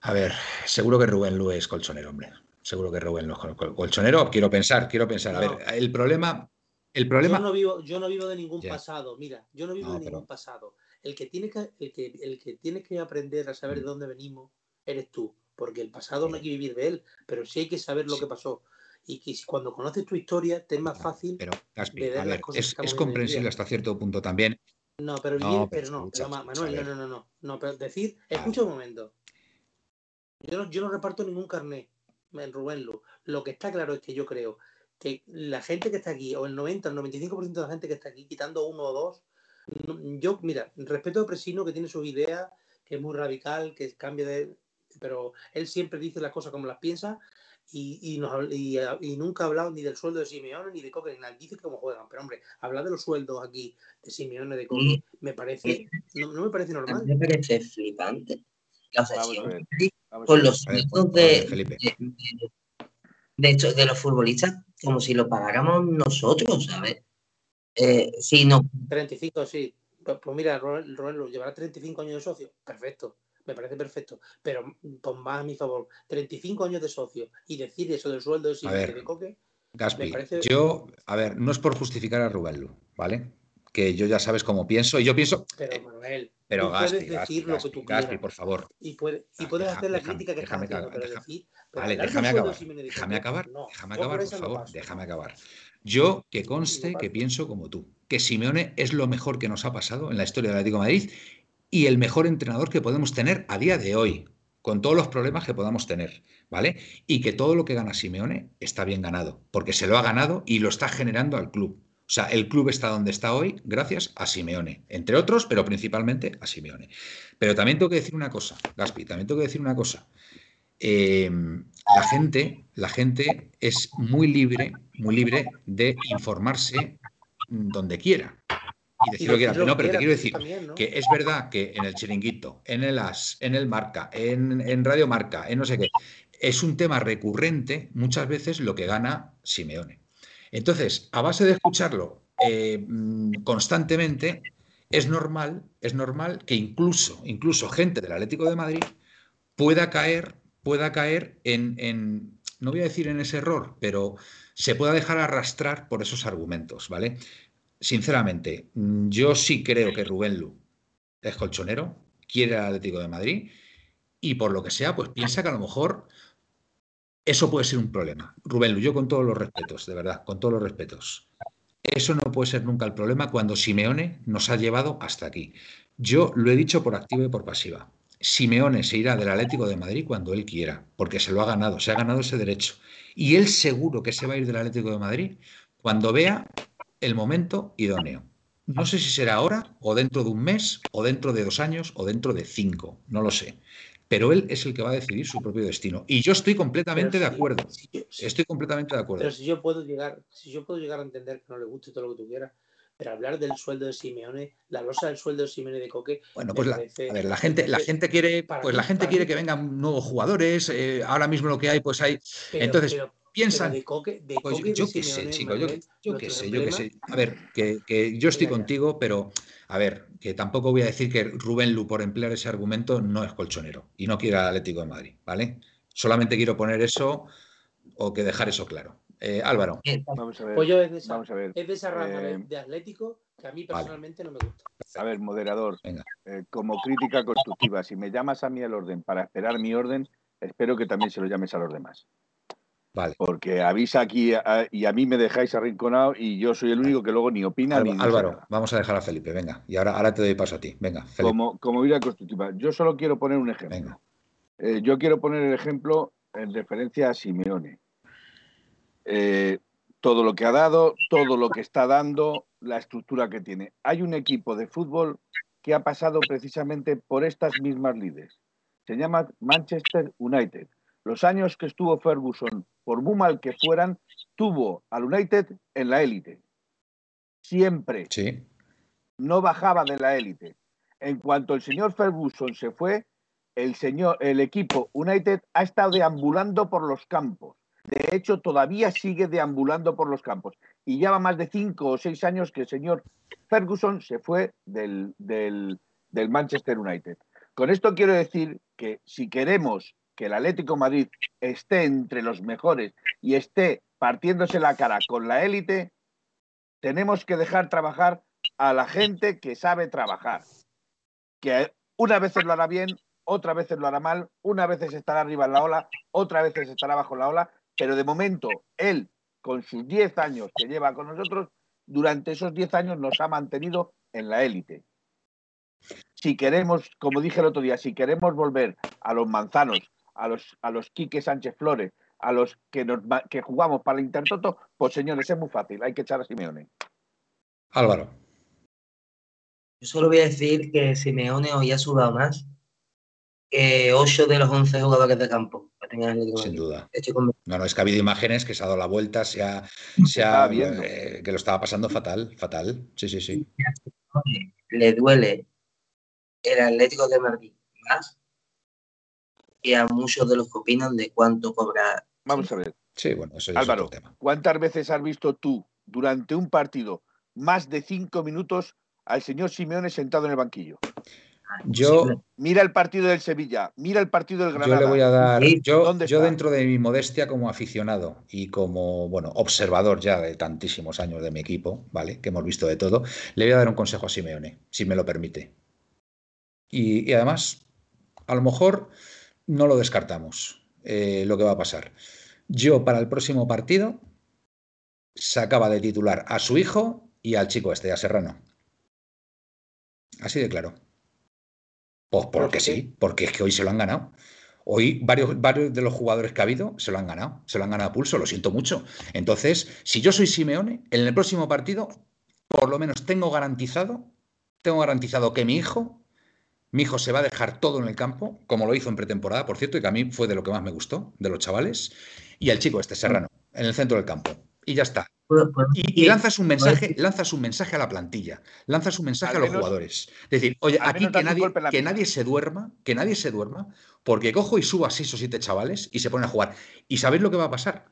B: a ver, seguro que Rubén Lu es colchonero, hombre. Seguro que Rubén Lu es col- colchonero. Quiero pensar, quiero pensar. A
D: No.
B: ver, el problema. El problema.
D: Yo no vivo, yo no vivo de ningún pasado. Mira, yo no vivo
B: No,
D: de
B: pero-
D: ningún pasado. El que tiene que, el que, el que tiene que aprender a saber de dónde venimos eres tú. Porque el pasado no hay que vivir de él, pero sí hay que saber lo
B: Sí.
D: que pasó. Y que cuando conoces tu historia, te es más fácil.
B: Pero, Gaspi,
D: de ver
B: a
D: las
B: ver,
D: cosas que
B: es, comprensible hasta cierto punto también.
D: No, pero
B: No, pero
D: pero no.
B: escucha,
D: pero Manuel, no, no, no, no. No, pero decir, escucha un momento. Yo no, yo no reparto ningún carnet en Rubén Lu. Lo que está claro es que yo creo que la gente que está aquí, o el 90, el 95% de la gente que está aquí, quitando uno o dos, yo, mira, respeto a Presino que tiene sus ideas, que es muy radical, que cambia de. Pero él siempre dice las cosas como las piensa y, y, nos habl- y, y nunca ha hablado ni del sueldo de Simeone ni de Coque ni nada. Dice cómo juegan. Pero hombre, hablar de los sueldos aquí de Simeone, de Coque, me parece. No, no me parece normal.
C: me parece flipante la
E: Vamos a
C: obsesión
E: ver.
C: que hay
E: Vamos a
C: con los sueldos de, de, de- de hecho, de los futbolistas como si lo pagáramos nosotros, ¿sabes? Eh, si no,
D: 35, sí. Pues, pues mira, Rubén, Rubén Lu llevará 35 años de socio. Perfecto. Me parece perfecto. Pero pon más a mi favor. 35 años de socio y decir eso del sueldo de
B: ver.
D: de Coque.
B: Gaspi,
D: Me parece-
B: yo, a ver, no es por justificar a Rubén ¿vale? Que yo ya sabes cómo pienso y yo pienso.
D: Pero
B: eh,
D: Manuel,
B: pero
D: tú puedes
B: Gaspi,
D: decir
B: Gaspi,
D: lo que
B: Gaspi,
D: tú
B: Gaspi,
D: quieras.
B: por favor.
D: y, puede- y
B: Ah,
D: puedes
B: deja-
D: hacer la crítica que estás
B: déjame
D: haciendo,
B: acabar,
D: pero decir. pero
B: Vale, déjame acabar. Déjame acabar.
D: no,
B: Déjame acabar, por favor. Déjame acabar. Yo que conste
D: No
B: que pienso como tú, que Simeone es lo mejor que nos ha pasado en la historia del Atlético de Madrid y el mejor entrenador que podemos tener a día de hoy, con todos los problemas que podamos tener, ¿vale? Y que todo lo que gana Simeone está bien ganado, porque se lo ha ganado y lo está generando al club. O sea, el club está donde está hoy gracias a Simeone, entre otros, pero principalmente a Simeone. Pero también tengo que decir una cosa, Gaspi, también tengo que decir una cosa. Eh, la gente, la gente es muy libre, muy libre de informarse donde quiera y decir lo que quiera.
D: decir
B: No, pero te quiero decir
D: también, ¿no?
B: que es verdad que en el chiringuito, en el As, en el Marca, en, en Radio Marca, en no sé qué, es un tema recurrente muchas veces lo que gana Simeone. Entonces, a base de escucharlo eh, mm, constantemente, es normal, es normal que incluso, incluso gente del Atlético de Madrid pueda caer, pueda caer en, en, no voy a decir en ese error, pero se pueda dejar arrastrar por esos argumentos, ¿vale? Sinceramente, mm, yo sí creo que Rubén Lu es colchonero, quiere al Atlético de Madrid y por lo que sea, pues piensa que a lo mejor eso puede ser un problema. Rubén Lu, yo con todos los respetos, de verdad, con todos los respetos. Eso no puede ser nunca el problema cuando Simeone nos ha llevado hasta aquí. Yo lo he dicho por activa y por pasiva. Simeone se irá del Atlético de Madrid cuando él quiera, porque se lo ha ganado, se ha ganado ese derecho. Y él seguro que se va a ir del Atlético de Madrid cuando vea el momento idóneo. No sé si será ahora, o dentro de un mes, o dentro de dos años, o dentro de cinco, no lo sé. Pero él es el que va a decidir su propio destino. Y yo estoy completamente de acuerdo.
D: si yo- si-
B: Estoy completamente de acuerdo.
D: Pero si yo puedo llegar, si yo puedo llegar a entender que no le guste todo lo que tú quieras, pero hablar del sueldo de Simeone, la losa del sueldo de Simeone de Coque,
B: Bueno, pues la,
D: parece-
B: a ver, la gente, la gente quiere, pues
D: mí-
B: la gente quiere que vengan nuevos jugadores. eh, ahora mismo lo que hay, pues hay.
D: pero-
B: Entonces,
D: pero-
B: piensan.
D: pero de Coque, de Coque y
B: yo qué sé, chico, yo, qué sé, yo qué sé. A ver, que, que yo estoy
D: ya.
B: contigo, pero a ver, que tampoco voy a decir que Rubén Lu, por emplear ese argumento, no es colchonero y no quiere al Atlético de Madrid, ¿vale? Solamente quiero poner eso o que dejar eso claro. Eh, Álvaro,
E: Vamos a ver.
D: Pues yo es de esa,
E: Vamos a ver.
D: es de esa rama de-
E: Eh,
D: de Atlético que a mí
B: vale.
D: personalmente no me gusta.
E: A ver, moderador,
B: Venga.
E: eh, como crítica constructiva, si me llamas a mí al orden para esperar mi orden, espero que también se lo llames a los demás.
B: Vale.
E: Porque avisa aquí a- y a mí me dejáis arrinconado y yo soy el único que luego ni opina ni
B: Álvaro,
E: dice
B: Álvaro, vamos a dejar a Felipe, venga. Y ahora, ahora te doy paso a ti. Venga, Felipe.
E: Como, como vida constructiva. Yo solo quiero poner un ejemplo.
B: Venga.
E: Eh, yo quiero poner el ejemplo en referencia a Simeone. Eh, todo lo que ha dado, todo lo que está dando, la estructura que tiene. Hay un equipo de fútbol que ha pasado precisamente por estas mismas líderes. Se llama Manchester United. Los años que estuvo Ferguson, por muy mal que fueran, tuvo al United en la élite. Siempre
B: Sí,
E: no bajaba de la élite. En cuanto el señor Ferguson se fue, el señor, el equipo United ha estado deambulando por los campos. De hecho, todavía sigue deambulando por los campos. Y ya va más de cinco o seis años que el señor Ferguson se fue del, del, del Manchester United. Con esto quiero decir que si queremos que el Atlético Madrid esté entre los mejores y esté partiéndose la cara con la élite, tenemos que dejar trabajar a la gente que sabe trabajar. Que una vez lo hará bien, otra vez lo hará mal, una vez estará arriba en la ola, otra vez estará bajo la ola, pero de momento él, con sus 10 años que lleva con nosotros, durante esos 10 años nos ha mantenido en la élite. Si queremos, como dije el otro día, si queremos volver a los manzanos, a los, a los Quique Sánchez Flores, a los que, nos, que jugamos para el Intertoto, pues señores, es muy fácil, hay que echar a Simeone.
B: Álvaro.
C: Yo solo voy a decir que Simeone hoy ha sudado más que 8 de los 11 jugadores de campo.
B: Sin duda. No, no, es que ha habido imágenes que se ha dado la vuelta, se ha, se ha eh, que lo estaba pasando fatal, fatal. Sí, sí, sí.
C: Le duele el Atlético de Madrid más que a muchos de los que opinan de cuánto cobra.
E: Vamos a ver.
B: Sí, bueno, eso es
E: Álvaro,
B: otro tema.
E: ¿cuántas veces has visto tú durante un partido más de cinco minutos al señor Simeone sentado en el banquillo?
B: Yo
E: mira el partido del Sevilla, mira el partido del Granada.
B: Yo le voy a dar, yo, yo dentro de mi modestia como aficionado y como bueno observador ya de tantísimos años de mi equipo, vale, que hemos visto de todo, le voy a dar un consejo a Simeone, si me lo permite. Y, además, a lo mejor no lo descartamos eh, lo que va a pasar. Yo para el próximo partido sacaba de titular a su hijo y al chico este, a Serrano. Así de claro. Pues porque sí, porque es que hoy se lo han ganado. Hoy varios, varios de los jugadores que ha habido se lo han ganado, se lo han ganado a pulso, lo siento mucho. Entonces, si yo soy Simeone, en el próximo partido, por lo menos tengo garantizado, tengo garantizado que mi hijo, mi hijo se va a dejar todo en el campo, como lo hizo en pretemporada, por cierto, y que a mí fue de lo que más me gustó, de los chavales, y el chico este, Serrano, en el centro del campo. Y ya está. Y, lanzas un mensaje, lanzas un mensaje a la plantilla, lanzas un mensaje a los jugadores. Es decir, oye, aquí que nadie, que nadie se duerma, que nadie se duerma, porque cojo y subo a seis o siete chavales y se ponen a jugar. ¿Y sabéis lo que va a pasar?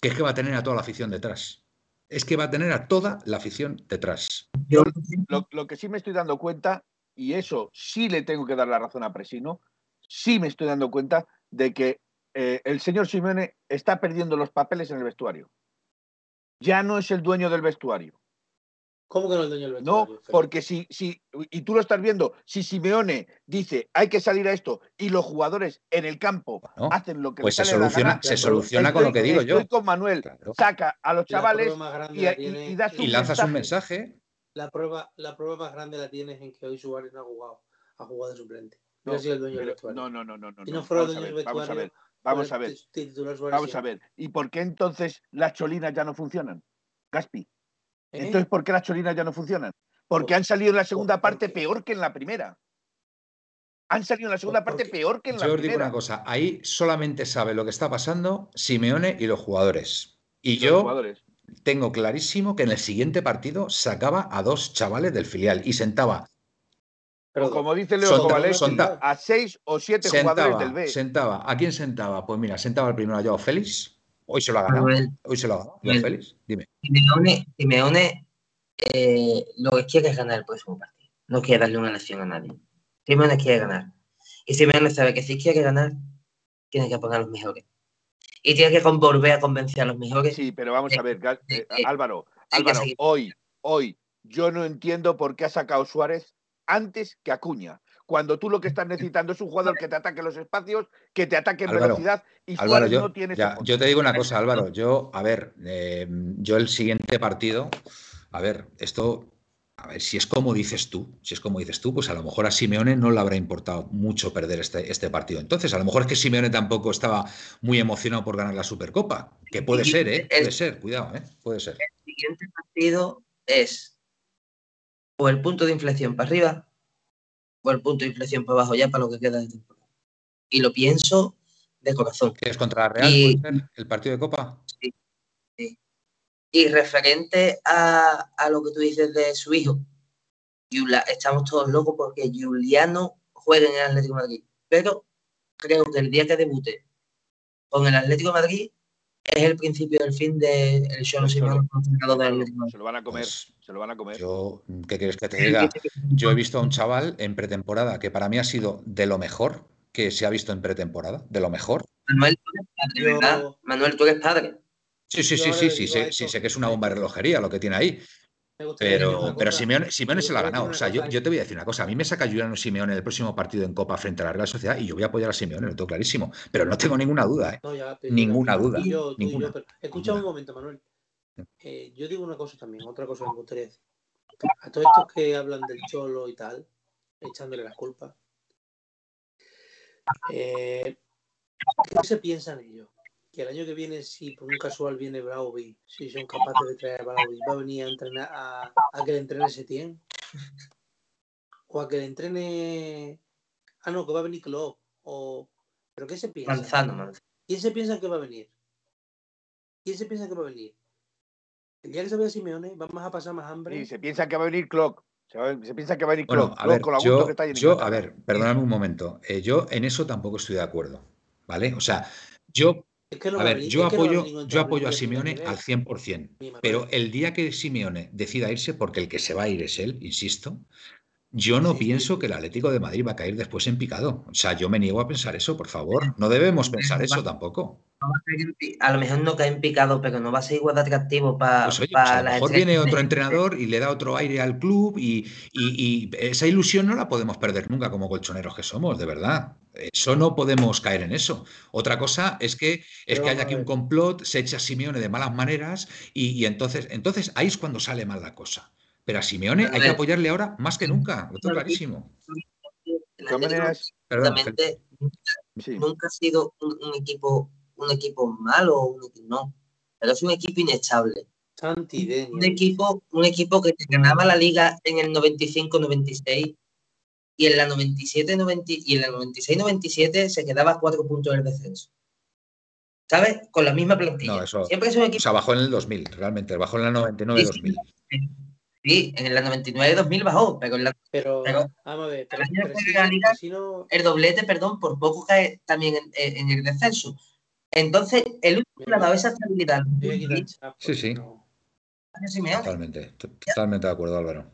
B: Que es que va a tener a toda la afición detrás. Es que va a tener a toda la afición detrás.
E: Lo, que sí me estoy dando cuenta, y eso sí le tengo que dar la razón a Presino, sí me estoy dando cuenta de que eh, el señor Simeone está perdiendo los papeles en el vestuario ya no es el dueño del vestuario.
D: ¿Cómo que no es el dueño del vestuario?
E: No, porque si, si, y tú lo estás viendo, si Simeone dice hay que salir a esto y los jugadores en el campo hacen lo que
B: pues
E: les
B: se soluciona, se soluciona con lo que digo yo.
E: con Manuel, saca a los chavales y,
B: y, lanzas un mensaje.
D: La prueba, la prueba más grande la tienes en que hoy Suárez no ha jugado, ha jugado de suplente. No, el dueño del vestuario.
E: no, no, no, no, no.
D: Si no fuera el dueño del
E: vestuario, Vamos a ver. Vamos a ver. ¿Y por qué entonces las cholinas ya no funcionan? Gaspi. ¿Eh? Entonces, ¿por qué las cholinas ya no funcionan? Porque han salido en la segunda parte peor que en la primera. Han salido en la segunda parte peor que en la primera. Yo os digo
B: una cosa, ahí solamente sabe lo que está pasando Simeone y los jugadores. Y yo tengo clarísimo que en el siguiente partido sacaba a dos chavales del filial y sentaba
E: pero como dice Leo a seis o siete jugadores del B.
B: Sentaba. ¿A quién sentaba? Pues mira, sentaba el primero a Joao Félix. Hoy se lo ha ganado. Hoy se lo ha ganado. Joao Félix, dime.
C: Simeone, eh, lo que quiere es ganar el próximo partido. No quiere darle una lección a nadie. Simeone quiere ganar. Y Simeone sabe que si quiere ganar, tiene que poner a los mejores. Y tiene que volver a convencer a los mejores.
E: Sí, pero vamos a ver, eh, Álvaro, Álvaro, hoy, hoy, yo no entiendo por qué ha sacado Suárez antes que Acuña. Cuando tú lo que estás necesitando es un jugador que te ataque los espacios, que te ataque en velocidad y Álvaro,
B: yo,
E: no tiene
B: Yo te digo una cosa, Álvaro. Yo, a ver, eh, yo el siguiente partido, a ver, esto, a ver, si es como dices tú, si es como dices tú, pues a lo mejor a Simeone no le habrá importado mucho perder este, este partido. Entonces, a lo mejor es que Simeone tampoco estaba muy emocionado por ganar la Supercopa, que puede ser, ¿eh? Puede ser, cuidado, ¿eh? Puede ser.
C: El siguiente partido es o el punto de inflexión para arriba o el punto de inflexión para abajo ya para lo que queda de temporada. Y lo pienso de corazón.
B: ¿Qué es contra la Real? ¿El partido de Copa?
C: Sí, Y referente a, lo que tú dices de su hijo, estamos todos locos porque Juliano juega en el Atlético de Madrid. pero creo que el día que debute con el Atlético de Madrid es el principio del fin del de Cholo Simeone como entrenador del Atlético de.
E: Se lo van a comer,
B: Pues,
E: se lo van a comer.
B: Yo, ¿qué quieres que te diga? Yo he visto a un chaval en pretemporada que para mí ha sido de lo mejor que se ha visto en pretemporada, de lo mejor.
C: Manuel, tú eres padre, ¿verdad? Manuel, tú eres padre.
B: Sí, sí, sí, sí, sí, sí sé que es una bomba de relojería lo que tiene ahí, pero, pero. Simeone, Simeone se la ha ganado. O sea, yo, yo te voy a decir una cosa. A mí me saca Juliano Simeone en el próximo partido en Copa frente a la Real Sociedad y yo voy a apoyar a Simeone, lo tengo clarísimo. Pero no tengo ninguna duda, ¿eh?
D: No, ya, pero
B: Ninguna duda,
D: yo, yo, pero- escucha un momento, Manuel. Eh, yo digo una cosa también, otra cosa que me gustaría decir. A todos estos que hablan del cholo y tal, echándole las culpas, eh, ¿qué se piensan ellos? Que el año que viene, si por un casual viene Brauby, si son capaces de traer a Brauby, va a venir a entrenar a, a que le entrene Setién. O a que le entrene. Ah, no, que va a venir Klopp. O... ¿Pero qué se piensa?
C: Manzano, Manzano.
D: ¿Quién se piensa que va a venir? ¿Quién se piensa que va a venir? El día que se vea Simeone, vamos a pasar más hambre.
E: Sí, se piensa que va a venir Clock. Se, piensa que va a venir
B: Bueno,
E: Klopp.
B: a
E: Klopp
B: ver,
E: con la
B: yo,
E: que está ahí en
B: yo, a ver, perdóname un momento. eh, yo en eso tampoco estoy de acuerdo, ¿vale? O sea, yo,
D: Es que no
B: a ver, yo
D: no
B: apoyo, yo apoyo a Simeone al 100%,
D: Ni Manuel.
B: pero el día que Simeone decida irse, porque el que se va a ir es él, insisto, yo no
D: Sí,
B: pienso
D: sí.
B: que el Atlético de Madrid va a caer después en picado. O sea, yo me niego a pensar eso, por favor. No debemos pensar eso tampoco.
C: No va a lo mejor no cae en picado, pero no va a ser igual de atractivo para
B: Pues oye, pues a lo mejor viene otro entrenador y le da otro aire al club y, y- y esa ilusión no la podemos perder nunca como colchoneros que somos, de verdad. Eso no podemos caer en eso. Otra cosa es que, es que haya aquí un complot, se echa a Simeone de malas maneras y, y entonces, entonces ahí es cuando sale mal la cosa. Pero a Simeone hay que apoyarle ahora más que nunca, lo tengo clarísimo.
E: Maneras,
B: Perdón,
E: sí.
C: nunca ha sido un, un equipo un equipo malo, un no, pero es un equipo inestable. Un equipo, un equipo que te ganaba la liga en el 95-96 y en la 97-90 y en la 96-97 se quedaba a cuatro puntos del descenso. ¿Sabes? Con la misma plantilla.
B: No, eso-
C: Siempre es un
B: O
C: equipo.
B: sea, bajó en el 2000, realmente, bajó en la 99-2000.
C: Sí, en la 99-2000 bajó, pero en la-
D: Pero,
C: Pero-
D: vamos a ver, pero, pero
C: que
D: si,
C: la liga-
D: si no,
C: el doblete, perdón, por poco cae también en, en el descenso. Entonces, el que le ha dado esa estabilidad
D: voy a quitar el chat,
B: Sí, sí.
C: a Simeone.
B: Totalmente, to- totalmente de acuerdo, Álvaro.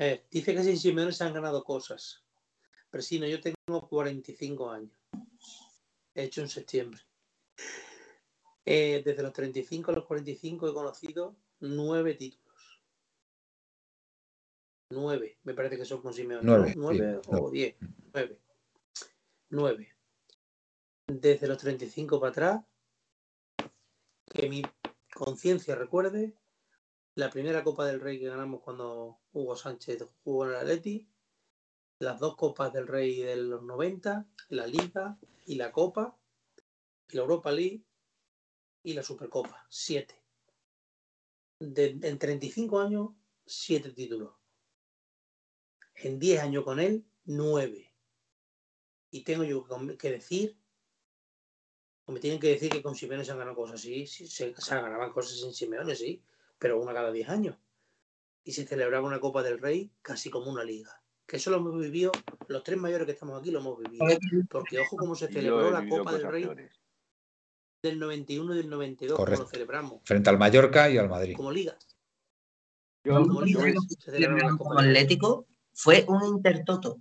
D: Eh, dice que sin Simeone se han ganado cosas. Pero sí, no, yo tengo 45 años. He hecho en septiembre. Eh, desde los 35 a los 45 he conocido nueve títulos. Nueve, me parece que son con Simeone.
B: Nueve,
D: Nueve
B: sí,
D: o
B: no.
D: diez. Nueve. Nueve. Desde los 35 para atrás, que mi conciencia recuerde, la primera Copa del Rey que ganamos cuando Hugo Sánchez jugó en el Atleti, las dos Copas del Rey de los 90, la Liga y la Copa, y la Europa League y la Supercopa, siete. De- en 35 años, siete títulos. En 10 años con él, nueve. Y tengo yo que- que decir, o me tienen que decir que con Simeone se han ganado cosas, sí, sí se, se ganaban cosas en Simeone, sí, pero una cada 10 años. Y se celebraba una Copa del Rey casi como una liga. Que eso lo hemos vivido, los tres mayores que estamos aquí lo hemos vivido. Porque ojo cómo se celebró la Copa del Rey
E: peores.
D: Del 91 y del 92, como
B: Correcto.
D: lo celebramos.
B: Frente al Mallorca y al Madrid.
D: Como liga.
E: Yo,
D: Como
E: yo
D: liga
E: voy-
D: se celebraba la
C: como. Atlético fue un intertoto.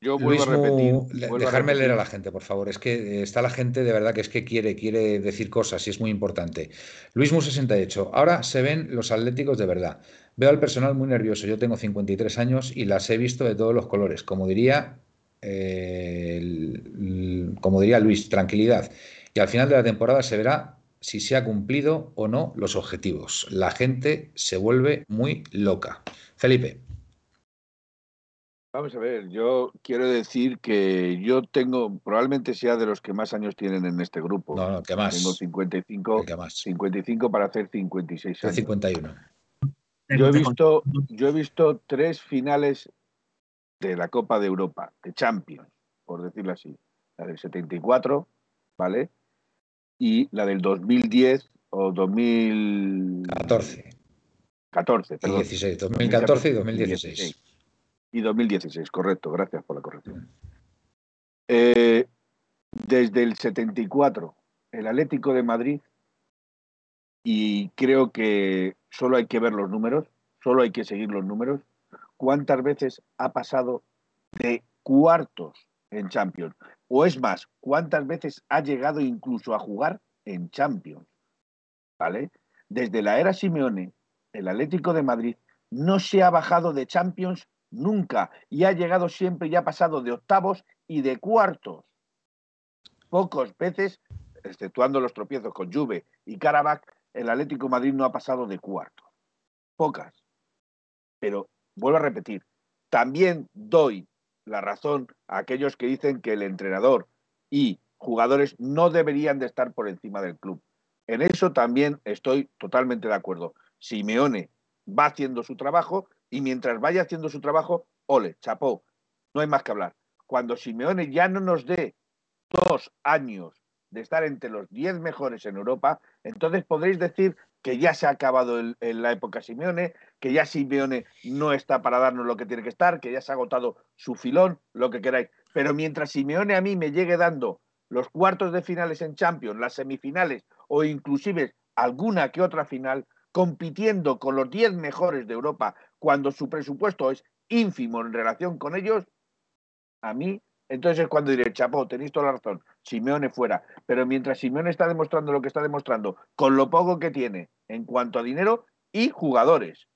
E: yo vuelvo
B: Luis,
E: a repetir. A
B: dejarme leer a la gente, por favor. Es que eh, está la gente de verdad que es que quiere, quiere decir cosas y es muy importante. Luis Mu68. Ahora se ven los atléticos de verdad. Veo al personal muy nervioso. Yo tengo 53 años y las he visto de todos los colores. Como diría, eh, el- como diría Luis, tranquilidad. Y al final de la temporada se verá si se ha cumplido o no los objetivos. La gente se vuelve muy loca. Felipe.
E: Vamos a ver, yo quiero decir que yo tengo, probablemente sea de los que más años tienen en este grupo.
B: No, no, ¿qué más?
E: Tengo 55,
B: El que más.
E: 55 para hacer 56
B: El
E: años.
B: 51.
E: Yo he visto, yo he visto tres finales de la Copa de Europa, de Champions, por decirlo así. La del 74, ¿vale? Y la del 2010 o 2014,
B: 14
E: perdón.
B: y 16. 2014 y 2016.
E: Y 2016, correcto, gracias por la corrección. Eh, desde el 74, el Atlético de Madrid, y creo que solo hay que ver los números, solo hay que seguir los números, cuántas veces ha pasado de cuartos en Champions. O es más, cuántas veces ha llegado incluso a jugar en Champions. ¿Vale? Desde la era Simeone, el Atlético de Madrid no se ha bajado de Champions nunca y ha llegado siempre y ha pasado de octavos y de cuartos. Pocos veces, exceptuando los tropiezos con Juve y Karabakh, el Atlético de Madrid no ha pasado de cuartos. Pocas. Pero vuelvo a repetir, también doy la razón a aquellos que dicen que el entrenador y jugadores no deberían de estar por encima del club. En eso también estoy totalmente de acuerdo. Simeone va haciendo su trabajo y mientras vaya haciendo su trabajo, ole, chapó, no hay más que hablar. Cuando Simeone ya no nos dé dos años de estar entre los diez mejores en Europa, entonces podréis decir que ya se ha acabado en la época Simeone, que ya Simeone no está para darnos lo que tiene que estar, que ya se ha agotado su filón, lo que queráis. Pero mientras Simeone a mí me llegue dando los cuartos de finales en Champions, las semifinales o inclusive alguna que otra final, compitiendo con los 10 mejores de Europa cuando su presupuesto es ínfimo en relación con ellos, a mí, entonces es cuando diré, chapo, tenéis toda la razón, Simeone fuera. Pero mientras Simeone está demostrando lo que está demostrando, con lo poco que tiene en cuanto a dinero y jugadores,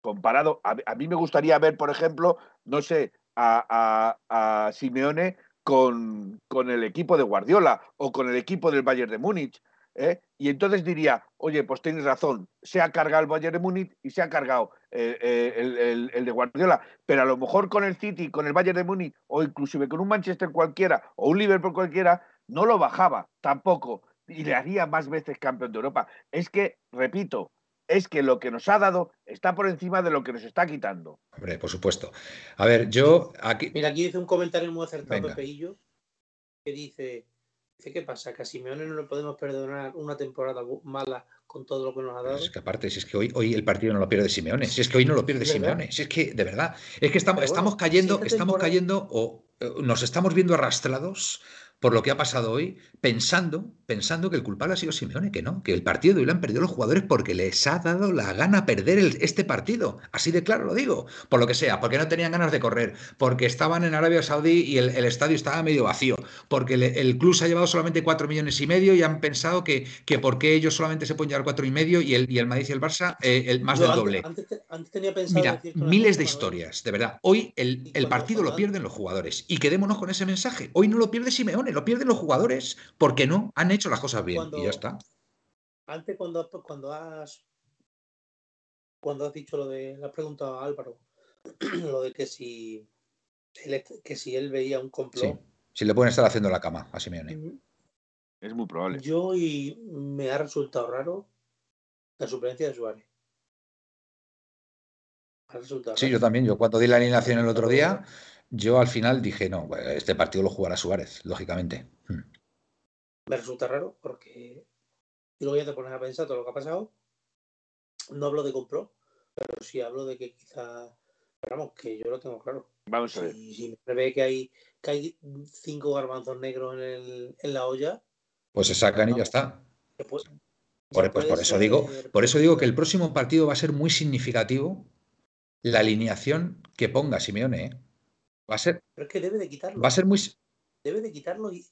E: comparado, a, mí me gustaría ver, por ejemplo, no sé, a, a, a Simeone con, con, el equipo de Guardiola o con el equipo del Bayern de Múnich ¿eh? Y entonces diría, oye, pues tienes razón, se ha cargado el Bayern de Múnich y se ha cargado eh, eh, el, de Guardiola, pero a lo mejor con el City, con el Bayern de Múnich o inclusive con un Manchester cualquiera o un Liverpool cualquiera, no lo bajaba tampoco y le haría más veces campeón de Europa. Es que, repito, es que lo que nos ha dado está por encima de lo que nos está quitando.
B: Hombre, por supuesto. A ver, yo aquí.
D: Mira, aquí dice un comentario muy acertado, Pepeillo, que dice: ¿Qué pasa? Que a Simeone no le podemos perdonar una temporada mala con todo lo que nos ha dado.
B: Es que aparte, si es que hoy, hoy el partido no lo pierde Simeone, si es que hoy no lo pierde Simeone, si es que de verdad, es que estamos, estamos cayendo, estamos cayendo o eh, nos estamos viendo arrastrados por lo que ha pasado hoy, pensando, pensando que el culpable ha sido Simeone, que no, que el partido de hoy lo han perdido los jugadores porque les ha dado la gana perder este partido. Así de claro lo digo. Por lo que sea, porque no tenían ganas de correr, porque estaban en Arabia Saudí y el, estadio estaba medio vacío, porque el, club se ha llevado solamente cuatro millones y medio y han pensado que, que porque ellos solamente se pueden llevar cuatro y medio y el, y el Madrid y el Barça eh, el más del doble. Mira, miles de historias, de verdad. Hoy el, el partido lo pierden los jugadores y quedémonos con ese mensaje. Hoy no lo pierde Simeone lo pierden los jugadores porque no han hecho las cosas bien y ya está.
D: Antes cuando, cuando has cuando has dicho lo de la pregunta a Álvaro, lo de que si él, que si él veía un complot.
B: Si le pueden estar haciendo la cama a Simeone.
E: Es muy probable.
D: Yo y me ha resultado raro la suplencia de Suárez.
B: Sí, yo también. Yo cuando di la alineación el otro día, yo al final dije, no, este partido lo jugará Suárez, lógicamente.
D: Me resulta raro porque y luego ya te pones a pensar todo lo que ha pasado. No hablo de compró, pero sí hablo de que quizá, vamos, que yo lo tengo claro.
E: Vamos a ver.
D: Si, me ve que hay, que hay cinco garbanzos negros en, el, en la olla.
B: Pues se sacan y ya está. por, pues por eso digo, por eso digo que el próximo partido va a ser muy significativo la alineación que ponga Simeone. ¿eh? Va a ser.
D: Pero es que debe de quitarlo.
B: Va a ser muy.
D: Debe de quitarlo y,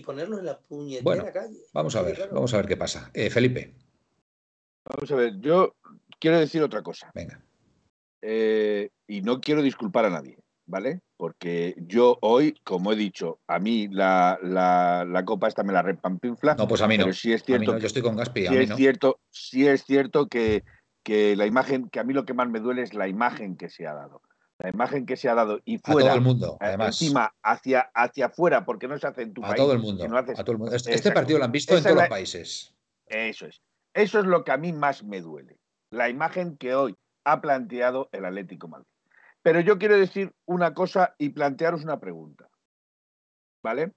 D: ponerlo en la puñetera calle.
B: Vamos a ver, vamos a ver qué pasa. Eh, Felipe.
E: Vamos a ver, yo quiero decir otra cosa.
B: Venga.
E: Eh, y no quiero disculpar a nadie, ¿vale? Porque yo hoy, como he dicho, a mí la, la, copa esta me la repampinfla.
B: No, pues a mí no.
E: Pero sí es cierto.
B: yo estoy con Gaspi.
E: Sí, es cierto, sí es cierto que, que la imagen, que a mí lo que más me duele es la imagen que se ha dado la imagen que se ha dado y fuera,
B: a todo el mundo, eh, además.
E: encima hacia, hacia afuera, porque no se hace en tu
B: a
E: país.
B: Todo el mundo, a todo el mundo. Este, este partido lo han visto en todos los países.
E: Eso es. Eso es lo que a mí más me duele. La imagen que hoy ha planteado el Atlético Madrid. Pero yo quiero decir una cosa y plantearos una pregunta. ¿Vale?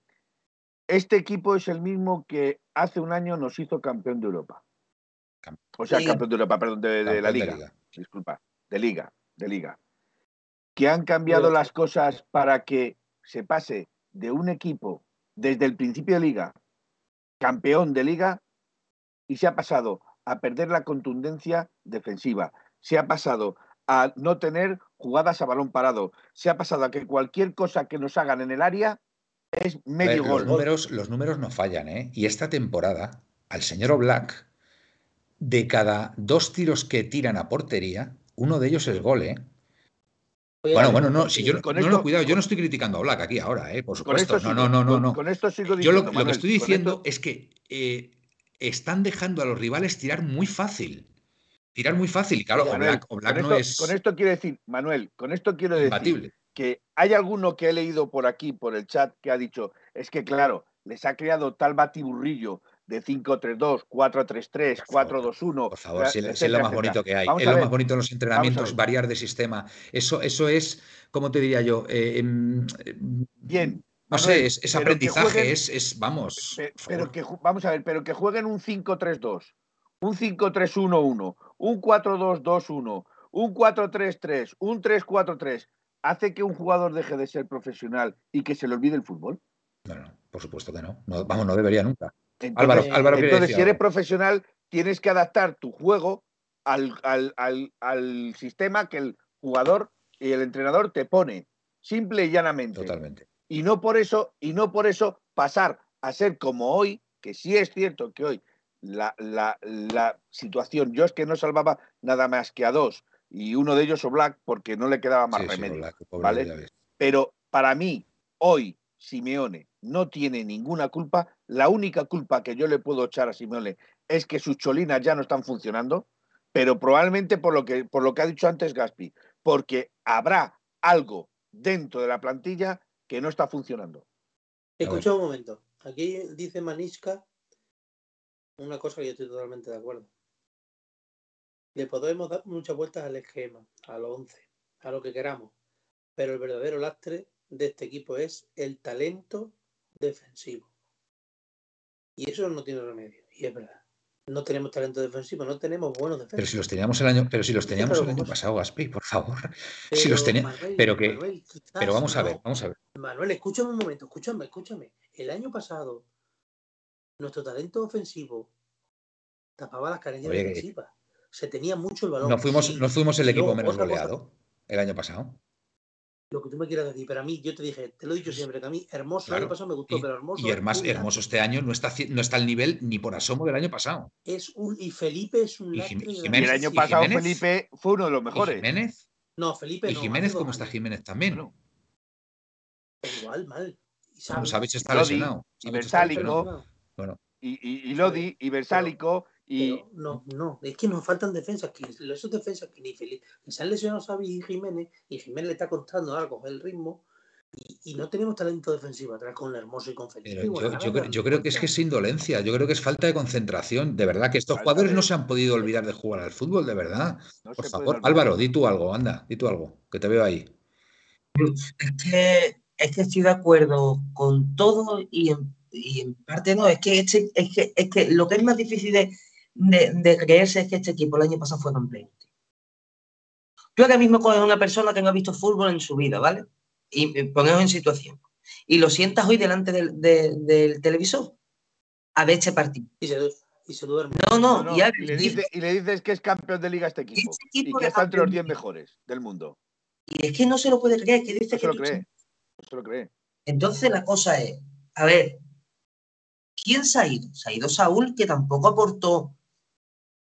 E: Este equipo es el mismo que hace un año nos hizo campeón de Europa. O sea, campeón de Europa, perdón, de, la Liga. Disculpa, de Liga, de Liga. Que han cambiado las cosas para que se pase de un equipo desde el principio de liga, campeón de liga, y se ha pasado a perder la contundencia defensiva, se ha pasado a no tener jugadas a balón parado, se ha pasado a que cualquier cosa que nos hagan en el área es medio gol.
B: Los números, los números no fallan, ¿eh? Y esta temporada, al señor Black, de cada dos tiros que tiran a portería, uno de ellos es gol, ¿eh? Bueno, bueno, no, si yo no, no, cuidado, yo no estoy criticando a Black aquí ahora, ¿eh? por supuesto. no, no, no, no, no.
E: Con esto sigo
B: diciendo, yo lo, que estoy diciendo es que eh, están dejando a los rivales tirar muy fácil. Tirar muy fácil. Y claro, o Black, no es.
E: Con esto quiero decir, Manuel, con esto quiero decir que hay alguno que he leído por aquí, por el chat, que ha dicho, es que claro, les ha creado tal batiburrillo de 5-3-2, 4-3-3, 4-2-1.
B: Por favor, si, es lo más bonito que hay. es lo más bonito en los entrenamientos, variar de sistema. Eso, eso es, ¿cómo te diría yo? Eh, em,
E: Bien.
B: No sé, es, aprendizaje, es, es, vamos.
E: Pero, que, vamos a ver, pero que jueguen un 5-3-2, un 5-3-1-1, un 4-2-2-1, un 4-3-3, un 3-4-3, ¿hace que un jugador deje de ser profesional y que se le olvide el fútbol?
B: No, no, por supuesto que no. no vamos, no debería nunca.
E: Entonces, Álvaro, entonces si eres profesional, tienes que adaptar tu juego al, al, sistema que el jugador y el entrenador te pone, simple y llanamente.
B: Totalmente.
E: Y no por eso, y no por eso pasar a ser como hoy, que sí es cierto que hoy la, la, situación, yo es que no salvaba nada más que a dos, y uno de ellos o Black porque no le quedaba más remedio. ¿vale? Pero para mí, hoy, Simeone no tiene ninguna culpa. La única culpa que yo le puedo echar a Simeone es que sus cholinas ya no están funcionando, pero probablemente por lo que, por lo que ha dicho antes Gaspi, porque habrá algo dentro de la plantilla que no está funcionando.
D: Escucha un momento. Aquí dice Maniska una cosa que yo estoy totalmente de acuerdo. Le podemos dar muchas vueltas al esquema, al 11, a lo que queramos, pero el verdadero lastre de este equipo es el talento defensivo. Y eso no tiene remedio, y es verdad. No tenemos talento defensivo, no tenemos buenos defensores.
B: Pero si los teníamos el año, pero si los teníamos el año pasado, Gaspi, por favor. si los tenía, pero que, pero vamos a ver, vamos a ver.
D: Manuel, escúchame un momento, escúchame, escúchame. El año pasado, nuestro talento ofensivo tapaba las carencias defensivas. Se tenía mucho el balón.
B: No fuimos, no fuimos el equipo menos goleado el año pasado
D: lo que tú me quieras decir, pero a mí, yo te dije, te lo he dicho siempre, que a mí Hermoso el año pasado me gustó, pero Hermoso.
B: Y Hermoso, este año no está, no está al nivel ni por asomo del año pasado.
D: Es un, y Felipe es un.
E: Y el año pasado Felipe fue uno de los mejores.
B: Jiménez?
D: No, Felipe
B: ¿Y Jiménez cómo está Jiménez también?
D: Igual, mal.
B: Y Sabich está lesionado.
E: Y Versálico. Bueno. Y, y, Lodi, y Versálico. Y...
D: no, no, es que nos faltan defensas. Que esos defensas que ni feliz. Que se han lesionado Xavi y Jiménez, y Jiménez le está costando algo el ritmo. Y, no tenemos talento defensivo atrás con Hermoso y con Felipe.
B: yo, creo, que es que es indolencia, yo creo que es falta de concentración. De verdad, que estos jugadores no se han podido olvidar de jugar al fútbol, de verdad. Por favor, Álvaro, di tú algo, anda, di tú algo, que te veo ahí.
C: Es que, es que estoy de acuerdo con todo y en, parte no, es que, este, es, que, es que lo que es más difícil de de, creerse es que este equipo el año pasado fue campeón. Tú ahora mismo coges a una persona que no ha visto fútbol en su vida, ¿vale? Y ponemos en situación. Y lo sientas hoy delante del, televisor a ver este partido.
D: Y se, duerme.
C: No, no.
E: y, le dices que es campeón de liga este equipo. Este y que está entre los 10 mejores del mundo.
C: Y es que no se lo puede creer. Que dice
E: no se lo cree. No se lo cree.
C: Entonces la cosa es, a ver, ¿quién se ha ido? Se ha ido Saúl, que tampoco aportó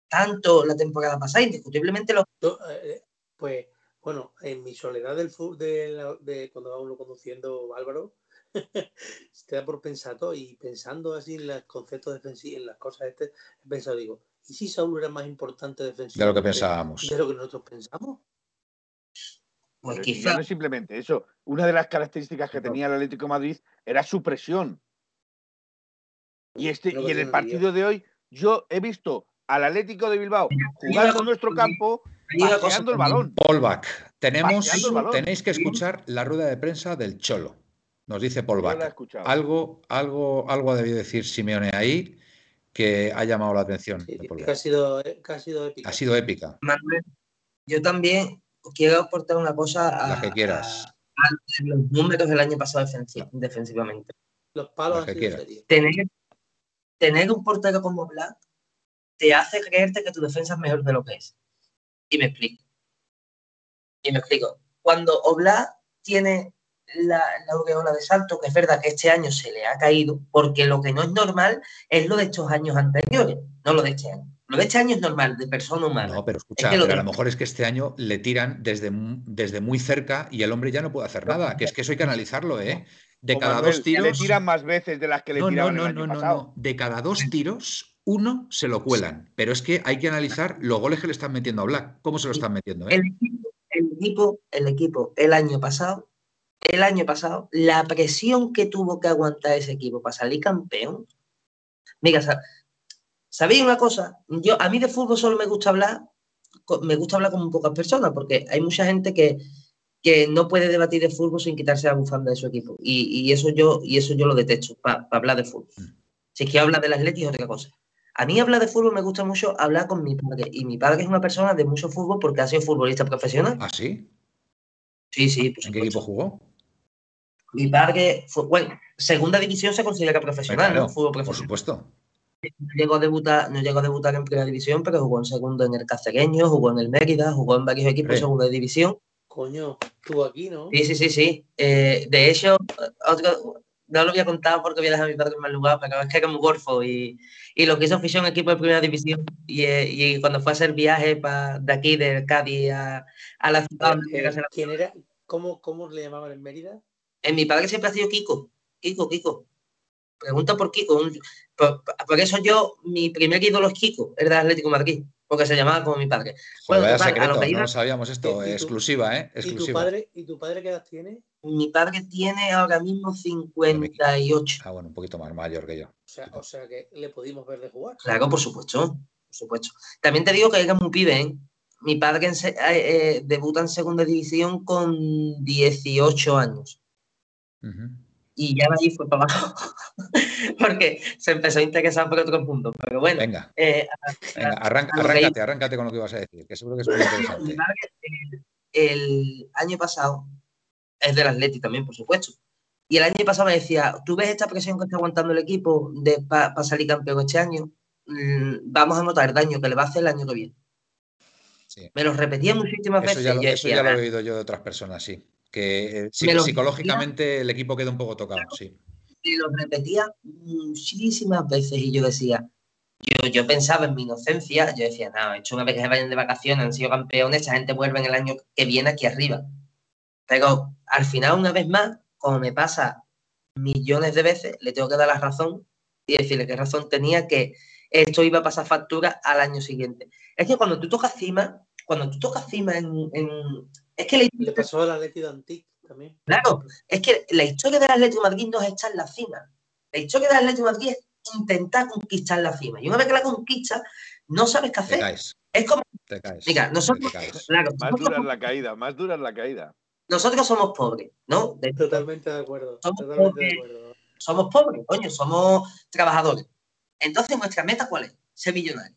C: tanto la temporada pasada, indiscutiblemente lo...
D: Eh, pues, bueno, en mi soledad del de, de cuando va uno conduciendo Álvaro, te da por pensar todo y pensando así en los conceptos defensivos, en las cosas este, he pensado, digo, ¿y si Saúl era más importante defensivo?
B: De lo que pensábamos.
D: De lo que nosotros pensamos.
E: Pues quizá... No simplemente eso. Una de las características que tenía el Atlético de Madrid era su presión. Y, este, y en el partido de hoy, yo he visto al Atlético de Bilbao jugando en nuestro campo, paseando el balón.
B: Polback, tenemos, tenéis que escuchar la rueda de prensa del Cholo. Nos dice Polback. Algo, algo, algo ha debido decir Simeone ahí que ha llamado la atención.
D: que, ha sido, ha sido épica.
B: Ha sido épica.
C: Manuel, yo también quiero aportar una cosa a,
B: La que quieras.
C: a- a los números del año pasado defensi- defensivamente.
D: Los palos
B: que quieras.
C: Tener, tener un portero como Black te hace creerte que tu defensa es mejor de lo que es. Y me explico. Y me explico. Cuando Oblak tiene la, la aureola de salto, que es verdad que este año se le ha caído, porque lo que no es normal es lo de estos años anteriores, no lo de este año. Lo de este año es normal, de persona humana.
B: No, pero escucha,
C: que lo
B: pero a lo mejor es que este año le tiran desde, desde muy cerca y el hombre ya no puede hacer nada. Que es que eso hay que analizarlo, ¿eh? De cada
E: Manuel,
B: dos
E: que Le
B: tiros.
E: tiran más veces de las que le
B: No, no,
E: tiraban
B: no,
E: el año
B: no, no,
E: pasado.
B: no. De cada dos tiros, uno se lo cuelan. Pero es que hay que analizar los goles que le están metiendo a Black. ¿Cómo se lo están metiendo? eh?
C: El equipo, el equipo, el equipo, el año pasado, el año pasado, la presión que tuvo que aguantar ese equipo para salir campeón. Mira, sa- ¿sabéis una cosa? Yo, a mí de fútbol solo me gusta hablar, me gusta hablar con pocas personas, porque hay mucha gente que, que no puede debatir de fútbol sin quitarse la bufanda de su equipo. Y, y eso yo, y eso yo lo detesto, para hablar de fútbol. Si es que habla del Atlético es otra cosa. A mí hablar de fútbol me gusta mucho hablar con mi padre. Y mi padre es una persona de mucho fútbol porque ha sido futbolista profesional.
B: ¿Ah, sí?
C: Sí, sí, por
B: ¿En qué equipo jugó?
C: Mi padre fue, bueno, segunda división se considera profesional,
B: Claro,
C: ¿no? Fútbol
B: por
C: profesional.
B: supuesto.
C: No llegó a debutar, no llegó a debutar en primera división, pero jugó en segundo en el Cacereño, jugó en el Mérida, jugó en varios equipos de segunda división.
D: Coño, tú aquí, ¿no?
C: Sí, sí, sí, sí. Eh, de hecho, otro, no lo voy a contar porque voy a dejar a mi padre en mal lugar, pero es que era muy gorfo y, y lo que hizo fichó un equipo de primera división y, eh, y cuando fue a hacer viaje pa- de aquí, de Cádiz a, a la ciudad
D: ¿Quién era? ¿Cómo, ¿Cómo le llamaban en Mérida?
C: En mi padre siempre ha sido Kiko. Kiko, Kiko. Pregunta por Kiko. un- por, por eso yo, mi primer ídolo es Kiko, el del Atlético de Madrid, porque se llamaba como mi padre. Bueno, total, a lo que
B: no
C: iba-
B: lo sabíamos esto. Exclusiva, ¿eh?
D: ¿Y tu,
B: Exclusiva.
D: padre, ¿Y tu padre qué edad tiene?
C: Mi padre tiene ahora mismo 58.
B: Ah, bueno, un poquito más mayor que yo.
D: O sea, o sea que le pudimos ver de jugar.
C: Claro, por supuesto. Por supuesto. También te digo que era muy pibe, ¿eh? Mi padre en se- eh, eh, debuta en segunda división con 18 años.
B: Ujú.
C: Y ya de ahí fue para abajo. porque se empezó a interesar por otro punto. Pero bueno,
B: Venga,
C: eh,
B: venga, arranca-
C: a lo que
B: arráncate, arráncate con lo que ibas a decir, que seguro que es muy interesante.
C: el, el año pasado es del Atleti también, por supuesto. Y el año pasado me decía, ¿tú ves esta presión que está aguantando el equipo para salir campeón este año? Mm, vamos a notar el daño que le va a hacer el año que viene.
B: Sí.
C: Me lo repetía muchísimas
B: Eso
C: veces.
B: ya,
C: y
B: lo, eso ya lo he oído yo de otras personas, sí. Que eh, psicológicamente el equipo queda un poco tocado, sí.
C: me lo repetía muchísimas veces y yo decía, yo, yo pensaba en mi inocencia, yo decía, no, he hecho una vez que se vayan de vacaciones, han sido campeones, esa gente vuelve en el año que viene aquí arriba. Pero al final, una vez más, como me pasa millones de veces, le tengo que dar la razón y decirle qué razón tenía que esto iba a pasar factura al año siguiente. Es que cuando tú tocas cima, cuando tú tocas cima en... en- es que la
D: Le pasó al Atlético de Antic también.
C: Claro, es que la historia del Atlético de Madrid no es estar en la cima. La historia del Atlético de Madrid es intentar conquistar la cima. Y una vez que la conquistas, no sabes qué
B: Te
C: hacer.
B: caes,
C: Es como,
B: te caes.
C: mira, nosotros,
B: te caes.
C: claro,
E: Más
C: nosotros,
E: dura es la caída, más dura es la caída.
C: nosotros somos pobres, ¿no? De-
D: Totalmente de acuerdo.
C: Somos
D: Totalmente de
C: pobres.
D: acuerdo.
C: somos pobres, coño, somos trabajadores. Entonces, nuestra meta, ¿cuál es? Ser millonario.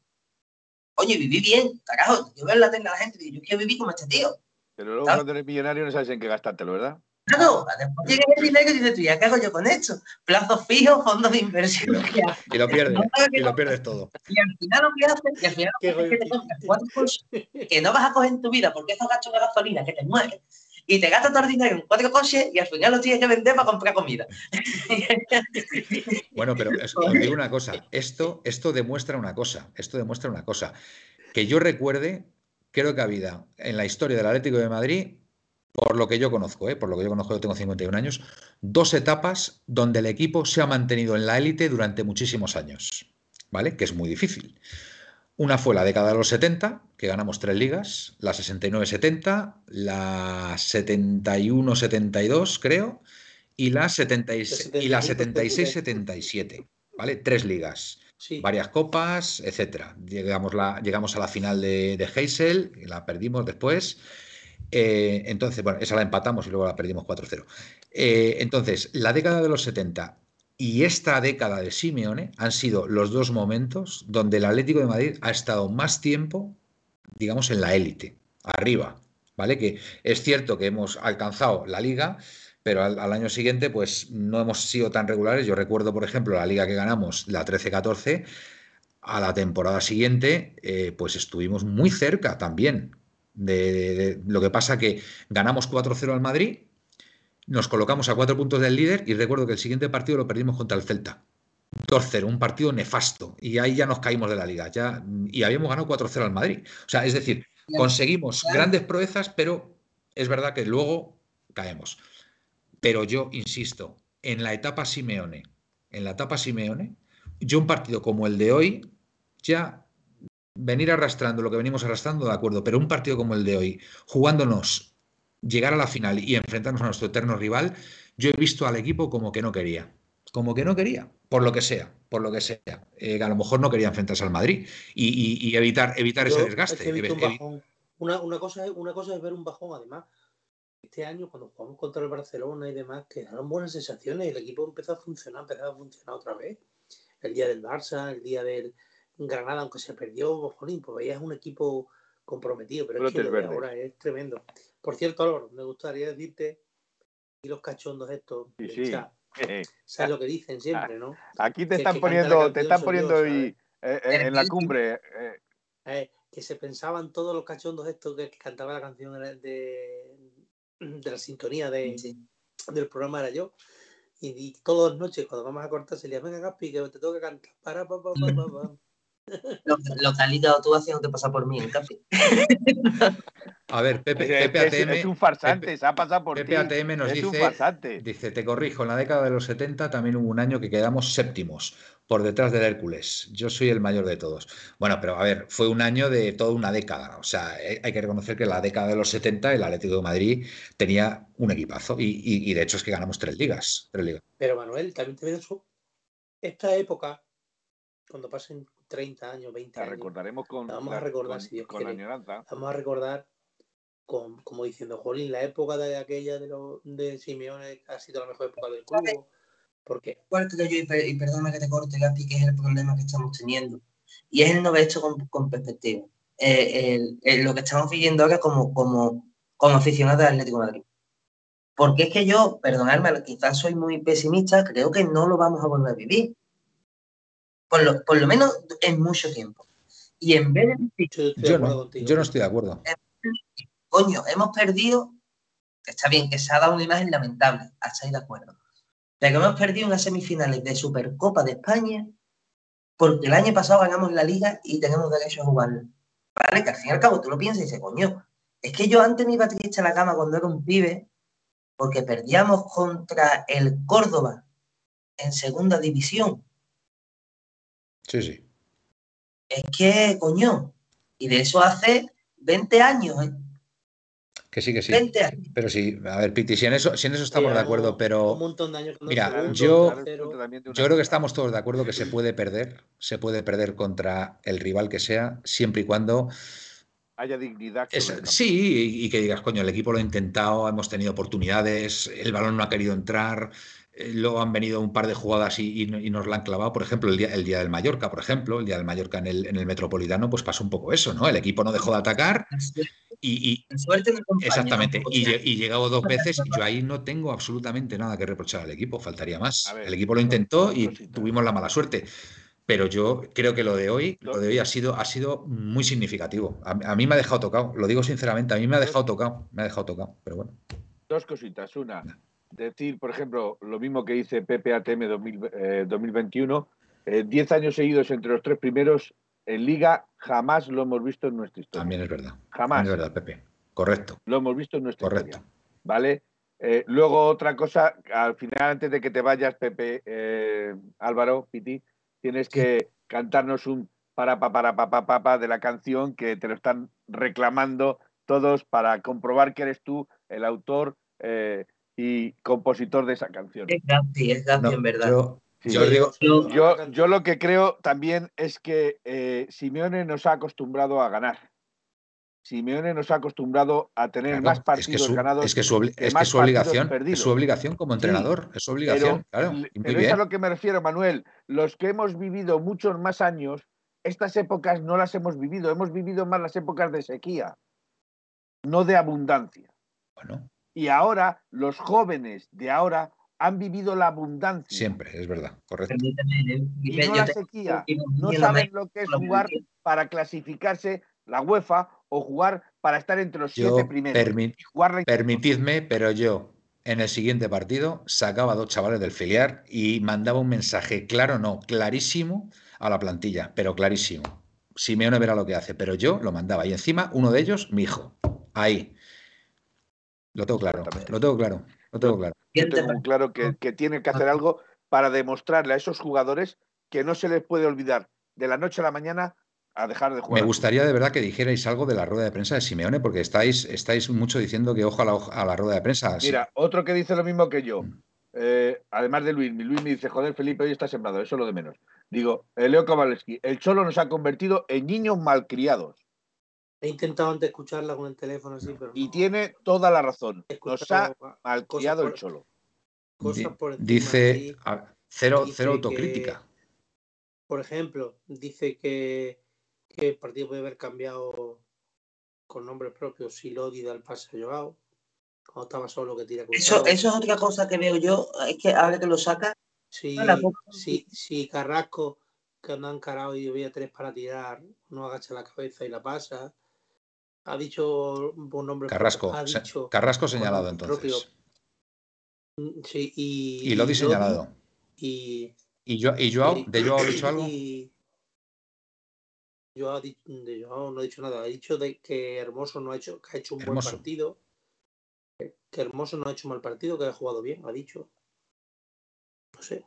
C: Coño, y vivir bien, carajo. Yo veo en la tele a la gente y digo, yo quiero vivir como este tío.
E: Pero luego
C: Claro.
E: cuando eres millonario no sabes en qué gastártelo, ¿verdad?
C: Claro, después llega el dinero y dices, tú, ¿ya qué hago yo con esto? Plazos fijos, fondos de inversión.
B: Y lo pierdes,
C: No sabes
B: y lo pierdes todo.
C: Y al final lo que haces, y al final lo que haces es que te compras cuatro coches que no vas a coger en tu vida porque esos gastos de gasolina que te mueven. Y te gastas todo el dinero en cuatro coches y al final lo tienes que vender para comprar comida.
B: Bueno, pero es- os digo una cosa, esto, esto demuestra una cosa, esto demuestra una cosa. Que yo recuerde, creo que ha habido en la historia del Atlético de Madrid, por lo que yo conozco, ¿eh? por lo que yo conozco, yo tengo 51 años, dos etapas donde el equipo se ha mantenido en la élite durante muchísimos años, ¿vale? Que es muy difícil. Una fue la década de los 70, que ganamos tres ligas, la 69-70, la 71-72, creo, y la, 76 y la 76-77, ¿vale? Tres ligas, Varias copas, etcétera. Llegamos, la, llegamos a la final de, de Heysel, la perdimos después. Eh, entonces, bueno, esa la empatamos y luego la perdimos 4-0. Eh, entonces, la década de los 70 y esta década de Simeone han sido los dos momentos donde el Atlético de Madrid ha estado más tiempo, digamos, en la élite, arriba, ¿vale? Que es cierto que hemos alcanzado la liga, pero al, año siguiente pues no hemos sido tan regulares. Yo recuerdo, por ejemplo, la liga que ganamos, la 13-14, a la temporada siguiente eh, pues estuvimos muy cerca también. De, lo que pasa que ganamos 4-0 al Madrid, nos colocamos a cuatro puntos del líder y recuerdo que el siguiente partido lo perdimos contra el Celta. 2-0, un partido nefasto. Y ahí ya nos caímos de la liga. Ya, y habíamos ganado 4-0 al Madrid. O sea, es decir, conseguimos grandes proezas, pero es verdad que luego caemos. Pero yo insisto, en la etapa Simeone, en la etapa Simeone, yo un partido como el de hoy, ya venir arrastrando lo que venimos arrastrando, de acuerdo, pero un partido como el de hoy, jugándonos llegar a la final y enfrentarnos a nuestro eterno rival, yo he visto al equipo como que no quería, como que no quería, por lo que sea, por lo que sea. Eh, a lo mejor no quería enfrentarse al Madrid y, evitar, evitar ese desgaste.
D: una, una, cosa, una cosa es ver un bajón, además, este año cuando jugamos contra el Barcelona y demás, que daban buenas sensaciones, el equipo empezó a funcionar, empezó a funcionar otra vez. El día del Barça, el día del Granada, aunque se perdió, jolín, pues veías un equipo comprometido, pero es que ahora es tremendo. Por cierto, Álvaro, me gustaría decirte, y los cachondos estos, ¿sabes lo que dicen siempre, no?
E: Aquí te están poniendo, te están poniendo eh, eh, en la cumbre.
D: Eh. que se pensaban todos los cachondos estos que, cantaba la canción de, de la sintonía de, del programa era yo. Y, todas las noches, cuando vamos a cortar, se le venga Gaspi, que te tengo que cantar. Para, pa, pa, pa,
C: lo, lo, que has ligado tú haciendo te pasa por mí en café.
B: A ver, Pepe,
E: Pepe ATM. Es un farsante, se ha pasado por
B: Pepe ATM nos dice, dice, te corrijo, en la década de los 70 también hubo un año que quedamos séptimos, por detrás del Hércules. Yo soy el mayor de todos. Bueno, pero a ver, fue un año de toda una década. O sea, eh, hay que reconocer que en la década de los 70 el Atlético de Madrid tenía un equipazo y, de hecho es que ganamos tres ligas, tres ligas.
D: Pero Manuel, también te eso. Esta época, cuando pasen 30 años, 20 años.
E: La recordaremos con,
D: vamos a recordar,
E: con,
D: si Dios
E: con añoranza.
D: Vamos a recordar como diciendo, Jolín, la época de aquella de, lo, de Simeone ha sido la mejor época del club. ¿Por qué?
C: Igual que yo, y, perdona que te corte, Gapi, que es el problema que estamos teniendo. Y es el no ver esto con, perspectiva. Eh, lo que estamos viviendo ahora como, como, como aficionados del Atlético de Madrid. Porque es que yo, perdonadme, quizás soy muy pesimista, creo que no lo vamos a volver a vivir. Por lo, por lo menos en mucho tiempo. Y en vez
B: de... Yo, no, yo no estoy de acuerdo
C: coño, hemos perdido, está bien que se ha dado una imagen lamentable, estáis de acuerdo, pero hemos perdido unas semifinales de Supercopa de España porque el año pasado ganamos la liga y tenemos derecho a jugarlo. Vale, que al fin y al cabo tú lo piensas y dices, coño, es que yo antes me iba triste a la cama cuando era un pibe porque perdíamos contra el Córdoba en segunda división.
B: Sí, sí.
C: Es que, coño, y de eso hace 20 años.
B: Que sí, que sí. Pero sí, a ver, Piti, si en eso, si en eso estamos de acuerdo, pero. Mira, yo, yo creo que estamos todos de acuerdo que se puede perder, se puede perder contra el rival que sea, siempre y cuando.
E: Haya dignidad.
B: sí, y, que digas, coño, el equipo lo ha intentado, hemos tenido oportunidades, el balón no ha querido entrar, luego han venido un par de jugadas y, nos la han clavado. Por ejemplo, el día, el día del Mallorca, por ejemplo, el día del Mallorca en el, en el Metropolitano, pues pasó un poco eso, ¿no? El equipo no dejó de atacar y, exactamente, y, y, llegado dos veces, yo ahí no tengo absolutamente nada que reprochar al equipo, faltaría más. el equipo lo intentó y tuvimos la mala suerte. Pero yo creo que lo de hoy, lo de hoy ha sido, ha sido muy significativo. A, mí me ha dejado tocado, lo digo sinceramente, a mí me ha dejado tocado, me ha dejado tocado, pero bueno.
E: Dos cositas. Una, decir, por ejemplo, lo mismo que dice PPATM 2021, 10 años seguidos entre los tres primeros en Liga jamás lo hemos visto en nuestra historia.
B: También es verdad.
E: Jamás.
B: es verdad, Pepe. Correcto.
E: Lo hemos visto en nuestra Correcto. ¿Vale? Eh, luego otra cosa, al final, antes de que te vayas, Pepe, eh, Álvaro, Piti, tienes que cantarnos un para pa para pa, pa, pa, de la canción que te lo están reclamando todos para comprobar que eres tú el autor eh, y compositor de esa canción.
C: Es Gapi, es Gapi en verdad.
E: Yo, lo que creo también es que eh, Simeone nos ha acostumbrado a ganar. Simeone nos ha acostumbrado a tener más partidos ganados.
B: Es que, su, es, su obligación, es su obligación como entrenador, es su obligación. Pero, claro,
E: pero es a lo que me refiero, Manuel. Los que hemos vivido muchos más años, estas épocas no las hemos vivido, hemos vivido más las épocas de sequía. no de abundancia.
B: Bueno,
E: Y ahora los jóvenes de ahora han vivido la abundancia
B: siempre, es verdad, correcto.
C: Eh,
E: y no la sequía. No saben lo que es jugar para clasificarse la UEFA o jugar para estar entre los
B: Yo
E: siete primeros.
B: permi-
E: la-
B: permitidme, pero yo en el siguiente partido sacaba a dos chavales del filial y mandaba un mensaje claro, no, clarísimo a la plantilla, pero clarísimo. Simeone verá lo que hace, pero yo lo mandaba. Y encima, uno de ellos, mi hijo. Ahí. Lo tengo claro, lo tengo claro, lo tengo claro.
E: Yo tengo claro que, que tiene que hacer algo para demostrarle a esos jugadores que no se les puede olvidar de la noche a la mañana a dejar de jugar.
B: Me gustaría de verdad que dijerais algo de la rueda de prensa de Simeone, porque estáis, estáis mucho diciendo que ojo a la, a la rueda de prensa.
E: Mira, otro que dice lo mismo que yo,
B: Mm.
E: eh, además de Luis, Luis me dice, joder, Felipe, hoy está sembrado, eso es lo de menos. Digo, eh, Leo Kowalski, el Cholo nos ha convertido en niños malcriados.
D: He intentado antes escucharla con el teléfono así, pero
E: Y
D: no.
E: tiene toda la razón.
D: He
E: Nos ha malcriado el Cholo.
D: cosas por encima
B: dice
D: así.
B: a- cero,
D: dice
B: cero
D: que-
B: autocrítica.
D: Por ejemplo, dice que, que el partido puede haber cambiado con nombres propios si Lodi da el pase a Joao. Cuando estaba solo que tira
C: Eso, eso es otra cosa que veo yo, es que ahora que lo saca,
D: Si, si, si Carrasco, que anda encarado y había tres para tirar, no agacha la cabeza y la pasa. Ha dicho un nombre
B: Carrasco,
D: ha dicho
B: Carrasco señalado entonces.
D: propio. Sí, y,
B: Y Lodi señalado.
D: Y,
B: ¿Y, yo, y Joao?
D: y-
B: ¿De Joao ha dicho algo?
D: y- Joao de Joao no ha dicho nada. Ha dicho de que Hermoso no ha hecho, que ha hecho un
B: Hermoso.
D: buen partido. Que Hermoso no ha hecho mal partido, que ha jugado bien, ha dicho. No sé.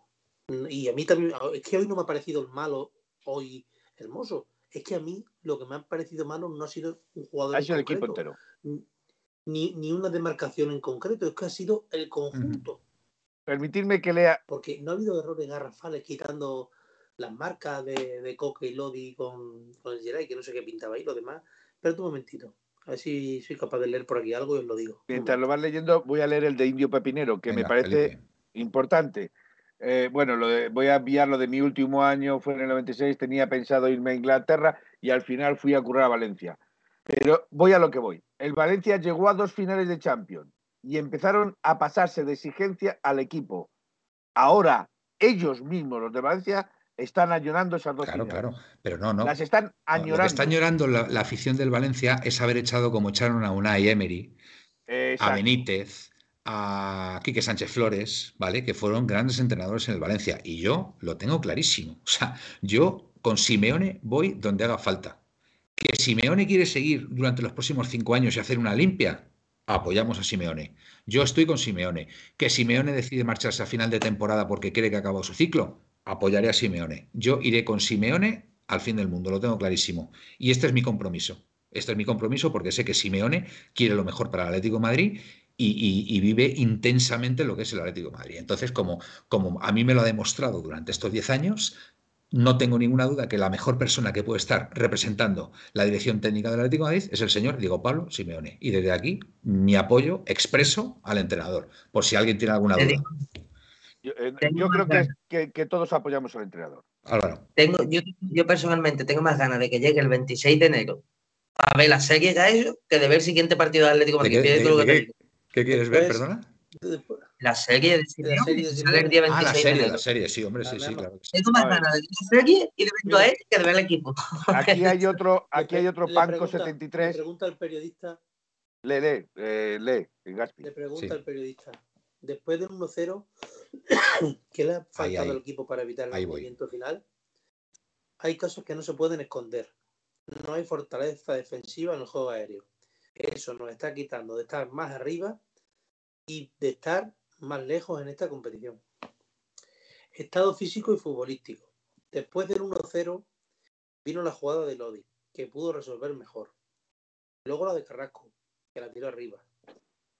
D: Y a mí también, es que hoy no me ha parecido el malo, hoy Hermoso. Es que a mí lo que me ha parecido malo no ha sido un jugador
E: Ha
D: en
E: sido el equipo entero.
D: ni, ni una demarcación en concreto, es que ha sido el conjunto.
E: Permitidme que lea.
D: Porque no ha habido errores garrafales quitando las marcas de, de Coque y Lodi con, con el Geray, que no sé qué pintaba ahí, lo demás. Pero un momentito, a ver si soy capaz de leer por aquí algo y os lo digo.
E: Mientras lo vas leyendo, voy a leer el de Indio Pepinero, que me parece
B: Felipe.
E: importante. Eh, bueno, lo de- voy a enviar lo de mi último año, fue en el 96, tenía pensado irme a Inglaterra y al final fui a currar a Valencia. Pero voy a lo que voy. El Valencia llegó a dos finales de Champions y empezaron a pasarse de exigencia al equipo. Ahora, ellos mismos, los de Valencia, están añorando esas dos
B: Claro,
E: finales.
B: claro. Pero no, no.
E: Las están
B: No, Lo que
E: añorando.
B: está añorando la, la afición del Valencia es haber echado como echaron a Unai Emery, a. Benítez, a Quique Sánchez Flores, ¿vale? Que fueron grandes entrenadores en el Valencia. Y yo lo tengo clarísimo. O sea, yo con Simeone voy donde haga falta. Que Simeone quiere seguir durante los próximos cinco años y hacer una limpia, apoyamos a Simeone. Yo estoy con Simeone. Que Simeone decide marcharse a final de temporada porque cree que ha acabado su ciclo, apoyaré a Simeone. Yo iré con Simeone al fin del mundo, lo tengo clarísimo. Y este es mi compromiso. Este es mi compromiso porque sé que Simeone quiere lo mejor para el Atlético Madrid y, y- y vive intensamente lo que es el Atlético de Madrid. Entonces, como, como a mí me lo ha demostrado durante estos 10 años, no tengo ninguna duda que la mejor persona que puede estar representando la dirección técnica del Atlético de Madrid es el señor Diego Pablo Simeone. Y desde aquí, mi apoyo expreso al entrenador, por si alguien tiene alguna duda.
E: Yo, eh, yo creo que, que- que todos apoyamos al entrenador.
B: Álvaro,
C: tengo, yo, yo personalmente tengo más ganas de que llegue el 26 de enero a ver la serie ya eso que de ver el siguiente partido de Atlético de
B: ¿De
C: Madrid.
B: de- de qué?
C: digo.
B: ¿qué quieres ver? Perdona.
D: Después-
C: La serie de
D: serie
C: el día
B: Ah,
C: 26
B: la serie, la serie, sí, hombre, sí, sí, claro.
C: Tengo más ganas de ver la serie y de verlo a él que de ver al equipo.
E: Aquí hay otro, aquí hay otro
D: Le
E: Panco
D: pregunta- Le
E: 73.
D: pregunta al periodista,
E: Lee, lee, eh, lee, Gaspi.
D: le pregunta
B: Sí.
D: al periodista, después del 1-0, ¿qué le ha faltado al equipo para evitar el movimiento final? Hay casos que no se pueden esconder. No hay fortaleza defensiva en el juego aéreo. Eso nos está quitando de estar más arriba y de estar más lejos en esta competición. Estado físico y futbolístico. Después del 1-0 vino la jugada de Lodi, que pudo resolver mejor. Luego la de Carrasco, que la tiró arriba.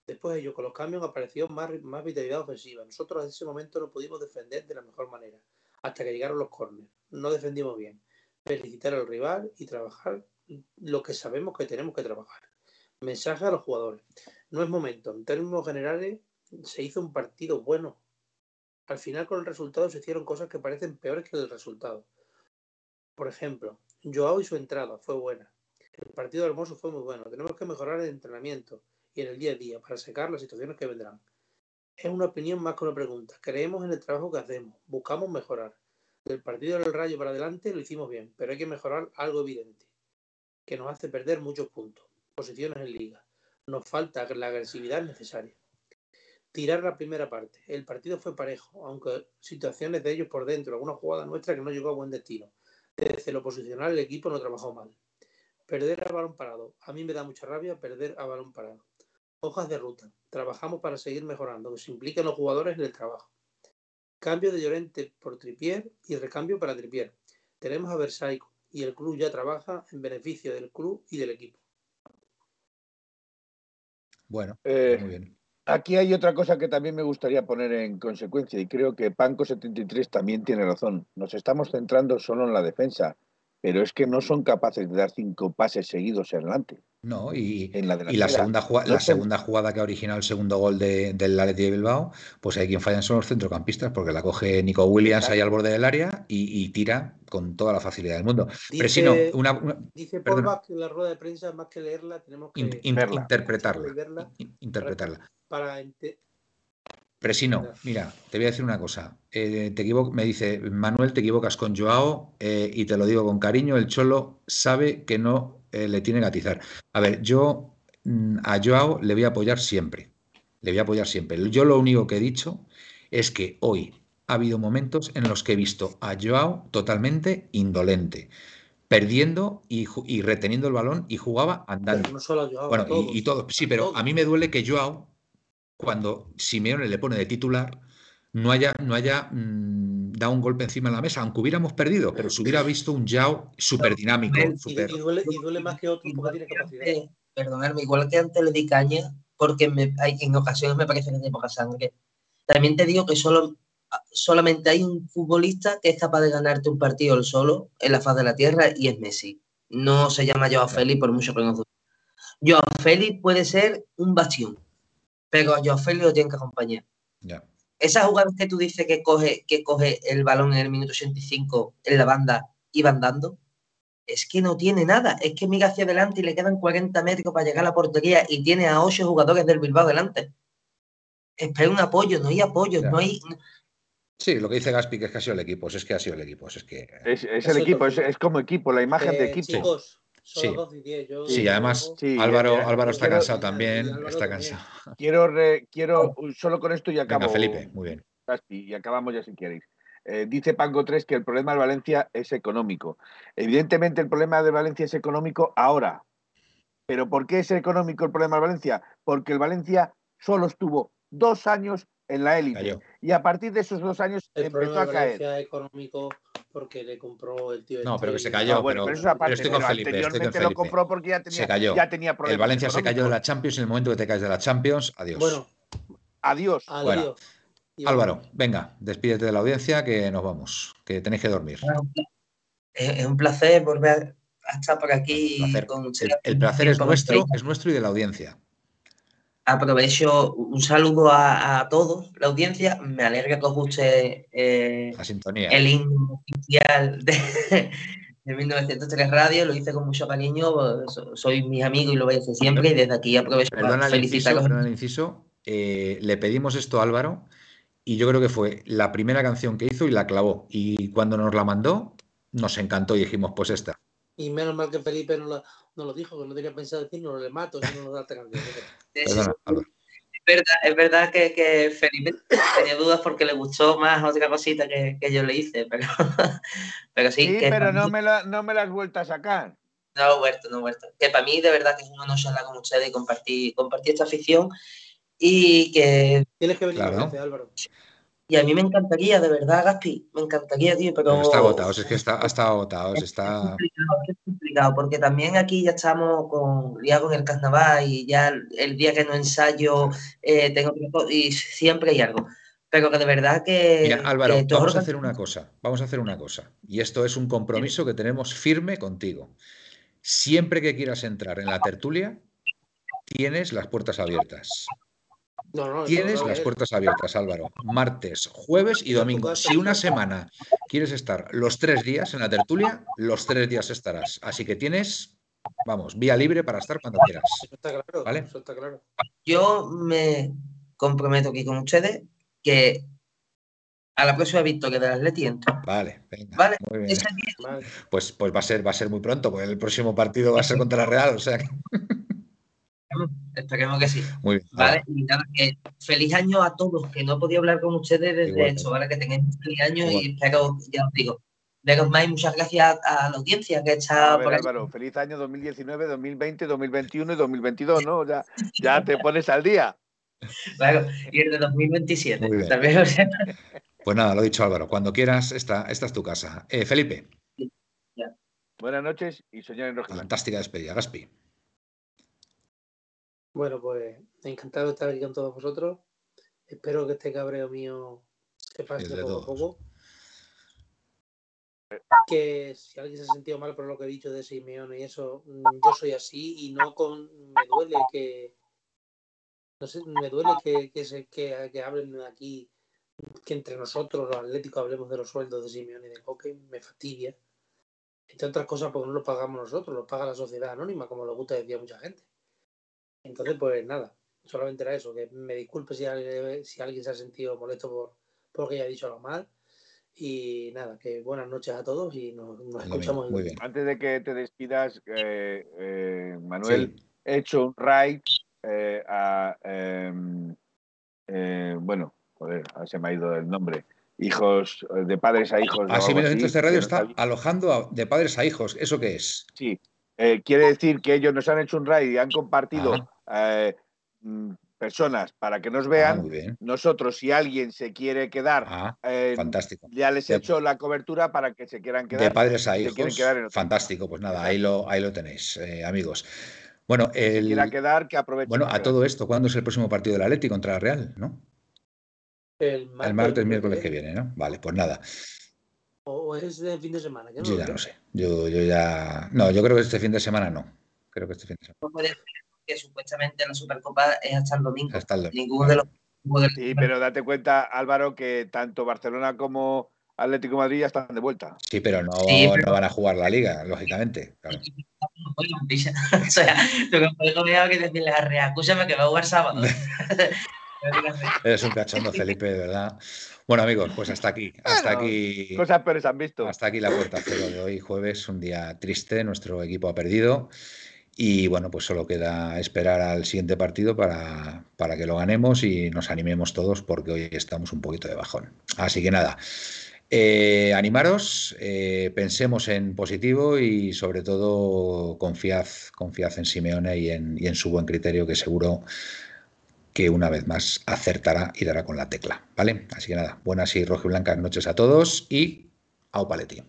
D: Después de ello, con los cambios apareció más, más vitalidad ofensiva. Nosotros en ese momento no pudimos defender de la mejor manera, hasta que llegaron los córneres. No defendimos bien. Felicitar al rival y trabajar lo que sabemos que tenemos que trabajar. Mensaje a los jugadores. No es momento. En términos generales, se hizo un partido bueno. Al final, con el resultado, se hicieron cosas que parecen peores que el resultado. Por ejemplo, Joao y su entrada fue buena. El partido Hermoso fue muy bueno. Tenemos que mejorar el entrenamiento y en el día a día para secar las situaciones que vendrán. Es una opinión más que una pregunta. Creemos en el trabajo que hacemos, buscamos mejorar. Del partido del Rayo para adelante lo hicimos bien, pero hay que mejorar algo evidente, que nos hace perder muchos puntos, posiciones en liga. Nos falta la agresividad necesaria. Tirar la primera parte. El partido fue parejo, aunque situaciones de ellos por dentro, alguna jugada nuestra que no llegó a buen destino. Desde lo posicional el equipo no trabajó mal. Perder a balón parado. A mí me da mucha rabia perder a balón parado. Hojas de ruta. Trabajamos para seguir mejorando, que se impliquen los jugadores en el trabajo. Cambio de Llorente por Tripier y recambio para Tripier. Tenemos a Versaico y el club ya trabaja en beneficio del club y del equipo.
B: Bueno,
E: Eh,
B: muy bien.
E: Aquí hay otra cosa que también me gustaría poner en consecuencia y creo que Panco73 también tiene razón. Nos estamos centrando solo en la defensa, pero es que no son capaces de dar cinco pases seguidos adelante.
B: No, y,
E: En la
B: y la
E: delantera.
B: segunda, jugada,
E: No
B: la segunda jugada que ha originado el segundo gol de, del Atleti de Bilbao, pues hay quien fallan son los centrocampistas, porque la coge Nico Williams ahí al borde del área y, y tira con toda la facilidad del mundo. Pero si no,
D: Dice-
B: una, una-
D: Dice
B: Perdona.
D: Porba que en la rueda de prensa, más que leerla, tenemos que
B: in- in-
E: verla.
B: interpretarla.
D: y verla
B: in- interpretarla.
D: para ente-
B: Presino,
D: Ya.
B: mira, te voy a decir una cosa. Eh, te me dice Manuel, te equivocas con Joao eh, y te lo digo con cariño, el Cholo sabe que no eh, le tiene que atizar. A ver, yo mm, a Joao le voy a apoyar siempre. Le voy a apoyar siempre. Yo lo único que he dicho es que hoy ha habido momentos en los que he visto a Joao totalmente indolente, perdiendo y, reteniendo el balón y jugaba andando.
D: pero no solo a Joao, a
B: Bueno,
D: todos,
B: y, sí,
D: a
B: pero
D: todos.
B: a mí me duele que Joao, cuando Simeone le pone de titular, no haya, no haya mm, dado un golpe encima de la mesa, aunque hubiéramos perdido, pero se hubiera visto un Joao súper dinámico,
D: Y,
B: súper...
D: y duele, y duele más que porque tiene capacidad.
C: antes, perdonadme, igual que antes le di caña, porque me- hay, en ocasiones me parece que tiene poca sangre. También te digo que solo, solamente hay un futbolista que es capaz de ganarte un partido él solo en la faz de la tierra y es Messi. No se llama Joao Félix por mucho que nos duele. Joao Félix puede ser un bastión, pero a Joao Félix lo tienen que acompañar.
B: Ya.
C: Esas jugadas que tú dices que coge, que coge el balón en el minuto 85 en la banda y van dando, es que no tiene nada. Es que mira hacia adelante y le quedan 40 metros para llegar a la portería y tiene a 8 jugadores del Bilbao delante. Espera un apoyo, no hay apoyo, no hay.
B: Sí, lo que dice Gaspi, que es que ha sido el equipo, es que ha sido el equipo, es que...
E: Es, el equipo, es, como equipo, la imagen de
D: Eh,
E: equipo.
D: Chicos, son
B: Sí.
D: las 12 y 10. Yo,
B: Sí, además,
E: Sí,
B: Álvaro,
E: ya-
B: Álvaro está
E: quiero-
B: cansado también,
D: Álvaro
B: está
D: también.
B: cansado.
E: Quiero, re- quiero solo con esto y acabo.
B: Venga, Felipe, muy bien.
E: Y acabamos ya si queréis. Eh, dice Pango 3 que el problema de Valencia es económico. Evidentemente el problema de Valencia es económico ahora. ¿Pero por qué es económico el problema de Valencia? Porque el Valencia solo estuvo dos años en la élite.
B: Cayó.
E: Y a partir de esos dos años
D: El
E: empezó
D: problema
E: a
D: de
E: caer.
D: Económico porque le compró el tío.
B: No,
D: este
B: pero que se
D: y-
B: cayó,
E: Ah, bueno,
B: pero-
E: pero aparte,
B: pero estoy con
E: pero
B: Felipe, estoy con
E: anteriormente
B: Felipe.
E: lo compró porque ya tenía,
B: Se cayó.
E: ya tenía problemas
B: El Valencia se cayó de la Champions en el momento que te caes de la Champions, adiós.
D: Bueno,
E: Adiós.
D: lío. Y
B: Álvaro, venga, despídete de la audiencia que nos vamos, que tenéis que dormir.
C: Es, es un placer volver a estar por aquí
B: El placer,
C: con
B: el- el placer es nuestro, es nuestro y de la audiencia.
C: Aprovecho un saludo a, a todos, la audiencia. Me alegra que os guste eh,
B: La sintonía.
C: el himno oficial de, de 1903 Radio. Lo hice con mucho cariño. so- Sois mis amigos y lo voy a hacer siempre. Y desde aquí aprovecho
B: Perdona
C: para
B: inciso,
C: felicitaros.
B: el inciso. eh, le pedimos esto a Álvaro y yo creo que fue la primera canción que hizo y la clavó. Y cuando nos la mandó, nos encantó y dijimos, pues esta.
D: Y menos mal que Felipe no lo, no lo dijo, que no tenía pensado decir, no le mato si no nos da esta canción.
B: Perdona.
C: Es verdad, es verdad que, que Felipe tenía dudas porque le gustó más otra cosita que, que yo le hice, pero, pero sí,
E: Sí,
C: que
E: pero no
C: mí-
E: me, la, no me la has vuelto a sacar.
C: no, Huerto, no, Huerto. Que para mí de verdad que es un honor charlar con ustedes y compartir, compartir esta afición y que
D: Tienes que venir
B: Claro.
D: Álvaro.
C: Y a mí me encantaría, de verdad, Gaspi, me encantaría, tío, pero
B: Pero está agotado, es que está, ha estado agotado,
C: es
B: está...
C: complicado, es complicado, porque también aquí ya estamos con, ya con el carnaval y ya el, día que no ensayo eh, tengo y siempre hay algo. Pero que de verdad que.
B: Mira, Álvaro,
C: que
B: vamos a hacer una cosa, vamos a hacer una cosa. Y esto es un compromiso que tenemos firme contigo. Siempre que quieras entrar en la tertulia, tienes las puertas abiertas.
D: No,
B: Tienes
D: no
B: las
D: es.
B: puertas abiertas, Álvaro. Martes, jueves y domingo. Si una semana quieres estar los tres días en la tertulia, los tres días estarás. Así que tienes vamos, vía libre para estar cuando quieras.
D: Eso está claro.
B: ¿Vale?
D: Eso está claro.
C: Yo me comprometo aquí con ustedes que a la próxima victoria del Atleti entro.
B: Vale, venga.
C: Vale,
B: Muy bien.
D: Vale.
B: Pues, pues va a ser, va a ser muy pronto, porque el próximo partido va a ser contra la Real, o sea que
C: esperemos que sí.
B: muy bien.
C: Vale, y nada, que feliz año a todos, que no he podido hablar con ustedes desde
B: Igualmente.
C: esto, ¿vale? Que tengáis un feliz año
B: Igual.
C: y espero, ya os digo, veros más y muchas gracias a la audiencia que está por ahí.
E: Álvaro, feliz año 2019, 2020, 2021 y 2022, ¿no? Ya, ya te pones al día.
C: Claro, y el de 2027.
B: Muy bien.
C: También, o sea,
B: Pues nada, lo dicho Álvaro, cuando quieras, esta, esta es tu casa. Eh, Felipe,
E: Buenas noches y soñar en rojo.
B: fantástica despedida, Gaspi.
D: Bueno, pues encantado de estar aquí con todos vosotros. Espero que este cabreo mío se pase poco a poco. Que si alguien se ha sentido mal por lo que he dicho de Simeone y eso, mm, yo soy así y no con. Me duele que. No sé, me duele que, que, se, que, que hablen aquí, que entre nosotros, los atléticos, hablemos de los sueldos de Simeone y de Coque. Me fastidia. Entre otras cosas, porque no lo pagamos nosotros, lo paga la sociedad anónima, como le gusta decir a mucha gente. Entonces, pues nada, solamente era eso, que me disculpe si alguien, si alguien se ha sentido molesto por porque haya dicho algo mal. Y nada, que buenas noches a todos y nos, escuchamos.
B: muy bien.
E: Antes de que te despidas, eh, eh, Manuel,
B: Sí,
E: he hecho un raid eh, a. em, eh, bueno, joder, ahora se me ha ido el nombre. Hijos, eh, de padres a hijos.
B: Así
E: algo
B: mira,
E: así,
B: este
E: que
B: radio está alojando a- de padres a hijos. ¿Eso qué es?
E: Sí, eh, quiere decir que ellos nos han hecho un raid y han compartido eh, mm, personas para que nos
B: Ah,
E: vean.
B: bien.
E: Nosotros, si alguien se quiere quedar,
B: Ah,
E: eh,
B: fantástico.
E: ya les he
B: De-
E: hecho la cobertura para que se quieran
B: De
E: quedar.
B: padres a hijos.
E: quedar en.
B: Fantástico, pues nada, ahí lo, ahí lo tenéis, eh, amigos. Bueno, el,
E: quiera quedar, que aprovechen.
B: bueno, a todo esto, ¿cuándo es el próximo partido del Atleti contra la Real? ¿No?
D: El martes,
B: El martes, miércoles que viene, ¿no? Vale, pues nada.
D: O es de fin de semana. que no
B: Yo ya no sé. Yo, yo ya. No, yo creo que este fin de semana no. Creo que este fin de semana.
C: Que supuestamente la Supercopa es hasta el domingo.
B: Hasta el domingo.
C: Ninguno de los
E: Sí, pero date cuenta, Álvaro, que tanto Barcelona como Atlético de Madrid ya están de vuelta.
B: Sí, pero no,
C: Sí, pero-
B: no van a jugar la liga, lógicamente. claro.
C: O sea, lo que me he comido que decirle a Rea, escúchame que va a jugar sábado.
B: Eres un cachondo, Felipe, de verdad. Bueno, amigos, pues hasta aquí. Hasta
E: Bueno,
B: aquí.
E: Cosas peores han visto.
B: Hasta aquí la puerta cero de hoy, jueves, un día triste, nuestro equipo ha perdido y bueno, pues solo queda esperar al siguiente partido para, para que lo ganemos y nos animemos todos porque hoy estamos un poquito de bajón. Así que nada, eh, animaros, eh, pensemos en positivo y sobre todo confiad, confiad en Simeone y en, y en su buen criterio que seguro que una vez más acertará y dará con la tecla, ¿vale? Así que nada, buenas y rojiblancas noches a todos y au
E: Paletti.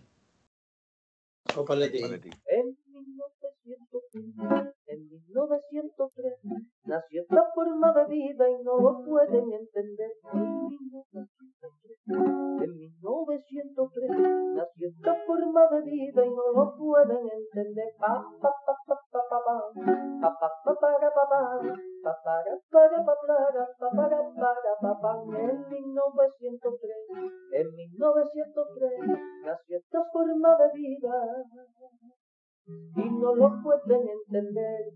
A: En 1903, en 1903, nació esta forma de vida y no lo pueden entender. En 1903, en 1903, nació esta forma de vida y no lo pueden entender. Pa, pa, pa, pa, pa, pa, pa. Pa, pa, pa, para, pa, pa. Pa, para, para, pa, para, pa, para, para, pa, pa. En 1903, en 1903, nació esta forma de vida y no lo pueden entender.